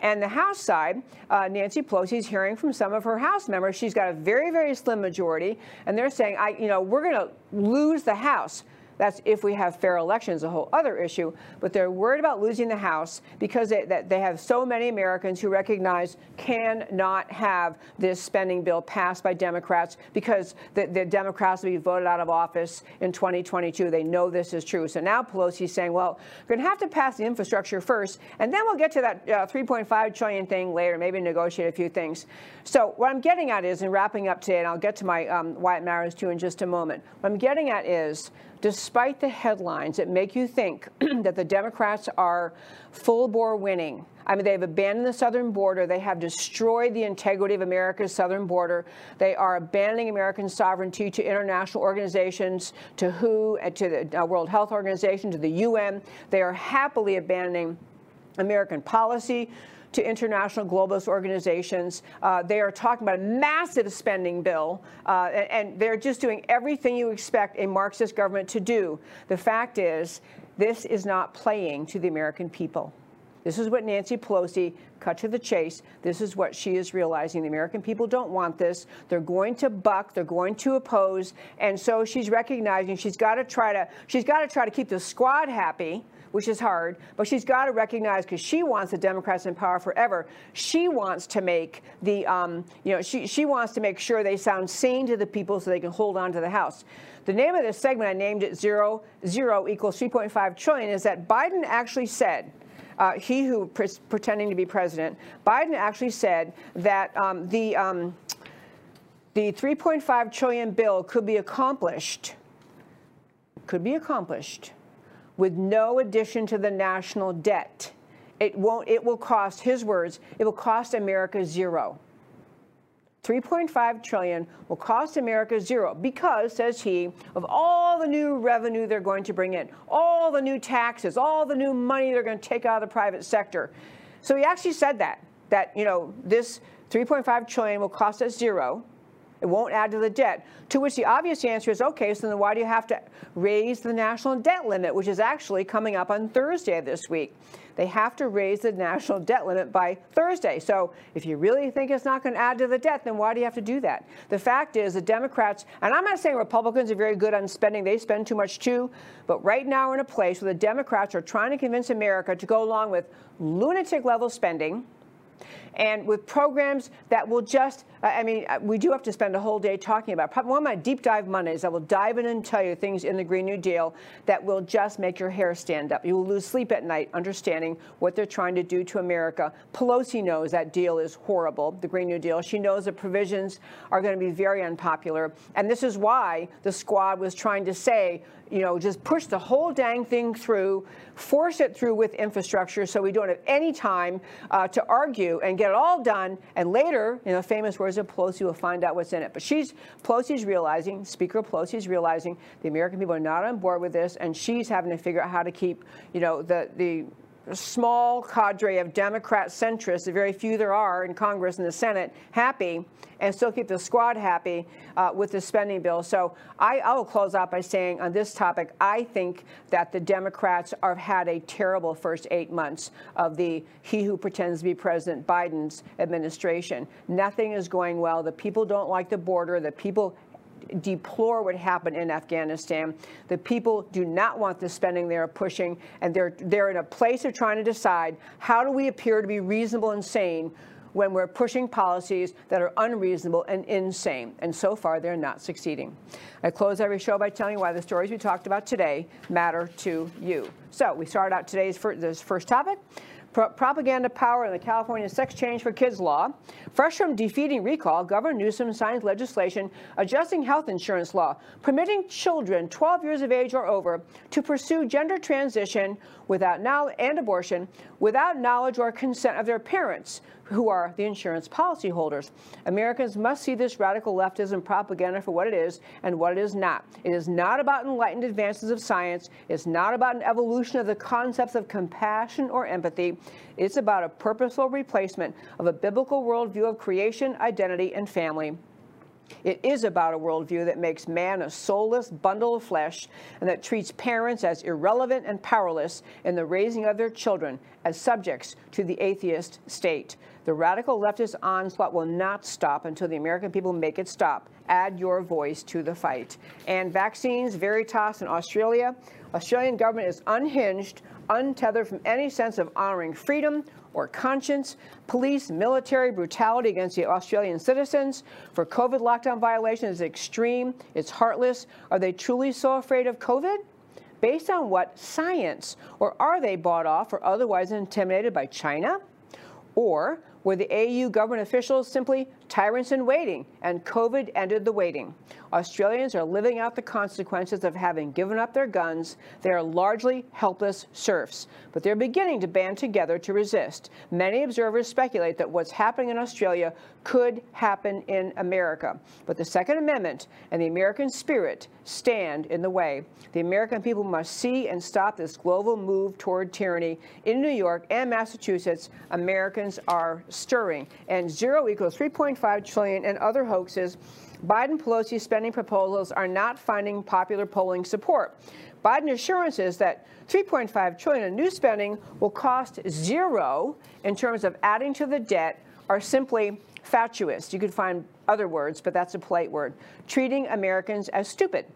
And the House side, uh, Nancy Pelosi is hearing from some of her House members. She's got a very, very slim majority, and they're saying, I, you know, we're going to lose the House. That's if we have fair elections, a whole other issue. But they're worried about losing the House because they, they have so many Americans who recognize cannot have this spending bill passed by Democrats because the, the Democrats will be voted out of office in 2022. They know this is true. So now Pelosi's saying, well, we're going to have to pass the infrastructure first, and then we'll get to that uh, 3.5 trillion thing later, maybe negotiate a few things. So what I'm getting at is, in wrapping up today, and I'll get to my um, why it matters too in just a moment. What I'm getting at is despite the headlines that make you think that the Democrats are full bore winning. I mean, they've abandoned the southern border. They have destroyed the integrity of America's southern border. They are abandoning American sovereignty to international organizations, to WHO, uh, to the uh, World Health Organization, to the UN. They are happily abandoning American policy to international globalist organizations. Uh, they are talking about a massive spending bill, uh, and, and they're just doing everything you expect a Marxist government to do. The fact is, this is not playing to the American people. This is what Nancy Pelosi cut to the chase. This is what she is realizing. The American people don't want this. They're going to buck. They're going to oppose. And so she's recognizing she's got to try to she's got to try to keep the squad happy which is hard, but she's got to recognize because she wants the Democrats in power forever. She wants to make the, um, you know, she, she wants to make sure they sound sane to the people so they can hold on to the House. The name of this segment, I named it Zero, Zero equals 3.5 trillion, is that Biden actually said, uh, he who pre- pretending to be president, Biden actually said that um, the um, the 3.5 trillion bill could be accomplished, could be accomplished with no addition to the national debt. It won't, it will cost, his words, it will cost America zero. 3.5 trillion will cost America zero because, says he, of all the new revenue they're going to bring in, all the new taxes, all the new money they're going to take out of the private sector. So he actually said that, that, you know, this 3.5 trillion will cost us zero. It won't add to the debt. To which the obvious answer is, okay, so then why do you have to raise the national debt limit, which is actually coming up on Thursday this week? They have to raise the national debt limit by Thursday. So if you really think it's not going to add to the debt, then why do you have to do that? The fact is, the Democrats, and I'm not saying Republicans are very good on spending, they spend too much too, but right now we're in a place where the Democrats are trying to convince America to go along with lunatic level spending and with programs that will just, I mean, uh, we do have to spend a whole day talking about. One of my deep dive Mondays, I will dive in and tell you things in the Green New Deal that will just make your hair stand up. You will lose sleep at night understanding what they're trying to do to America. Pelosi knows that deal is horrible, the Green New Deal. She knows the provisions are going to be very unpopular. And this is why the squad was trying to say, you know, just push the whole dang thing through, force it through with infrastructure so we don't have any time uh, to argue and get it all done. And later, in the famous words of Pelosi, we'll find out what's in it. But she's, Pelosi's realizing, Speaker Pelosi's realizing the American people are not on board with this, and she's having to figure out how to keep, you know, the, the small cadre of Democrat centrists, the very few there are in Congress and the Senate, happy and still keep the squad happy uh, with the spending bill. So I, I, will close out by saying on this topic, I think that the Democrats have had a terrible first eight months of the he who pretends to be President Biden's administration. Nothing is going well. The people don't like the border. The people deplore what happened in Afghanistan. The people do not want the spending they're pushing, and they're, they're in a place of trying to decide how do we appear to be reasonable and sane when we're pushing policies that are unreasonable and insane. And so far, they're not succeeding. I close every show by telling you why the stories we talked about today matter to you. So we start out today's first, this first topic. Pro- propaganda power in the California Sex Change for Kids law. Fresh from defeating recall, Governor Newsom signs legislation adjusting health insurance law, permitting children 12 years of age or over to pursue gender transition without knowledge and abortion without knowledge or consent of their parents, who are the insurance policyholders. Americans must see this radical leftism propaganda for what it is and what it is not. It is not about enlightened advances of science. It's not about an evolution of the concepts of compassion or empathy. It's about a purposeful replacement of a biblical worldview of creation, identity, and family. It is about a worldview that makes man a soulless bundle of flesh and that treats parents as irrelevant and powerless in the raising of their children as subjects to the atheist state. The radical leftist onslaught will not stop until the American people make it stop. Add your voice to the fight. And vaccines, Veritas in Australia. Australian government is unhinged, untethered from any sense of honoring freedom or conscience. Police, military brutality against the Australian citizens for COVID lockdown violations is extreme. It's heartless. Are they truly so afraid of COVID? Based on what science? Or are they bought off or otherwise intimidated by China? Or were the AU government officials simply tyrants in waiting and COVID ended the waiting? Australians are living out the consequences of having given up their guns. They are largely helpless serfs, but they're beginning to band together to resist. Many observers speculate that what's happening in Australia could happen in America. But the Second Amendment and the American spirit stand in the way. The American people must see and stop this global move toward tyranny. In New York and Massachusetts, Americans are stirring, and zero equals 3.5 trillion and other hoaxes. Biden Pelosi spending proposals are not finding popular polling support. Biden assurances that 3.5 trillion in new spending will cost zero in terms of adding to the debt are simply fatuous. You could find other words, but that's a polite word. Treating Americans as stupid.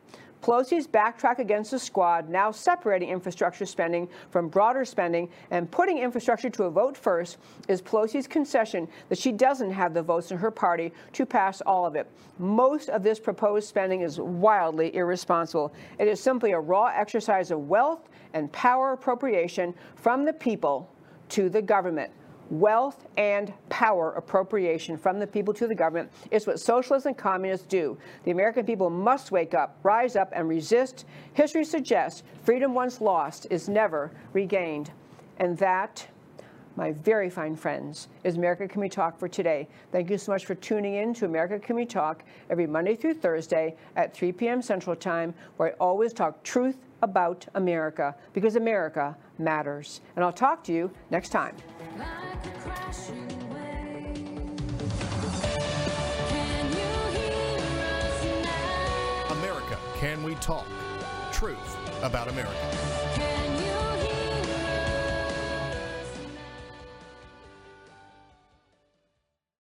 Pelosi's backtrack against the squad, now separating infrastructure spending from broader spending and putting infrastructure to a vote first, is Pelosi's concession that she doesn't have the votes in her party to pass all of it. Most of this proposed spending is wildly irresponsible. It is simply a raw exercise of wealth and power appropriation from the people to the government wealth and power appropriation from the people to the government is what socialists and communists do. The American people must wake up, rise up, and resist. History suggests freedom once lost is never regained. And that, my very fine friends, is America Can We Talk for today. Thank you so much for tuning in to America Can We Talk every Monday through Thursday at 3 p.m. Central Time, where I always talk truth about America because America matters. And I'll talk to you next time. America, can we talk? Truth about America.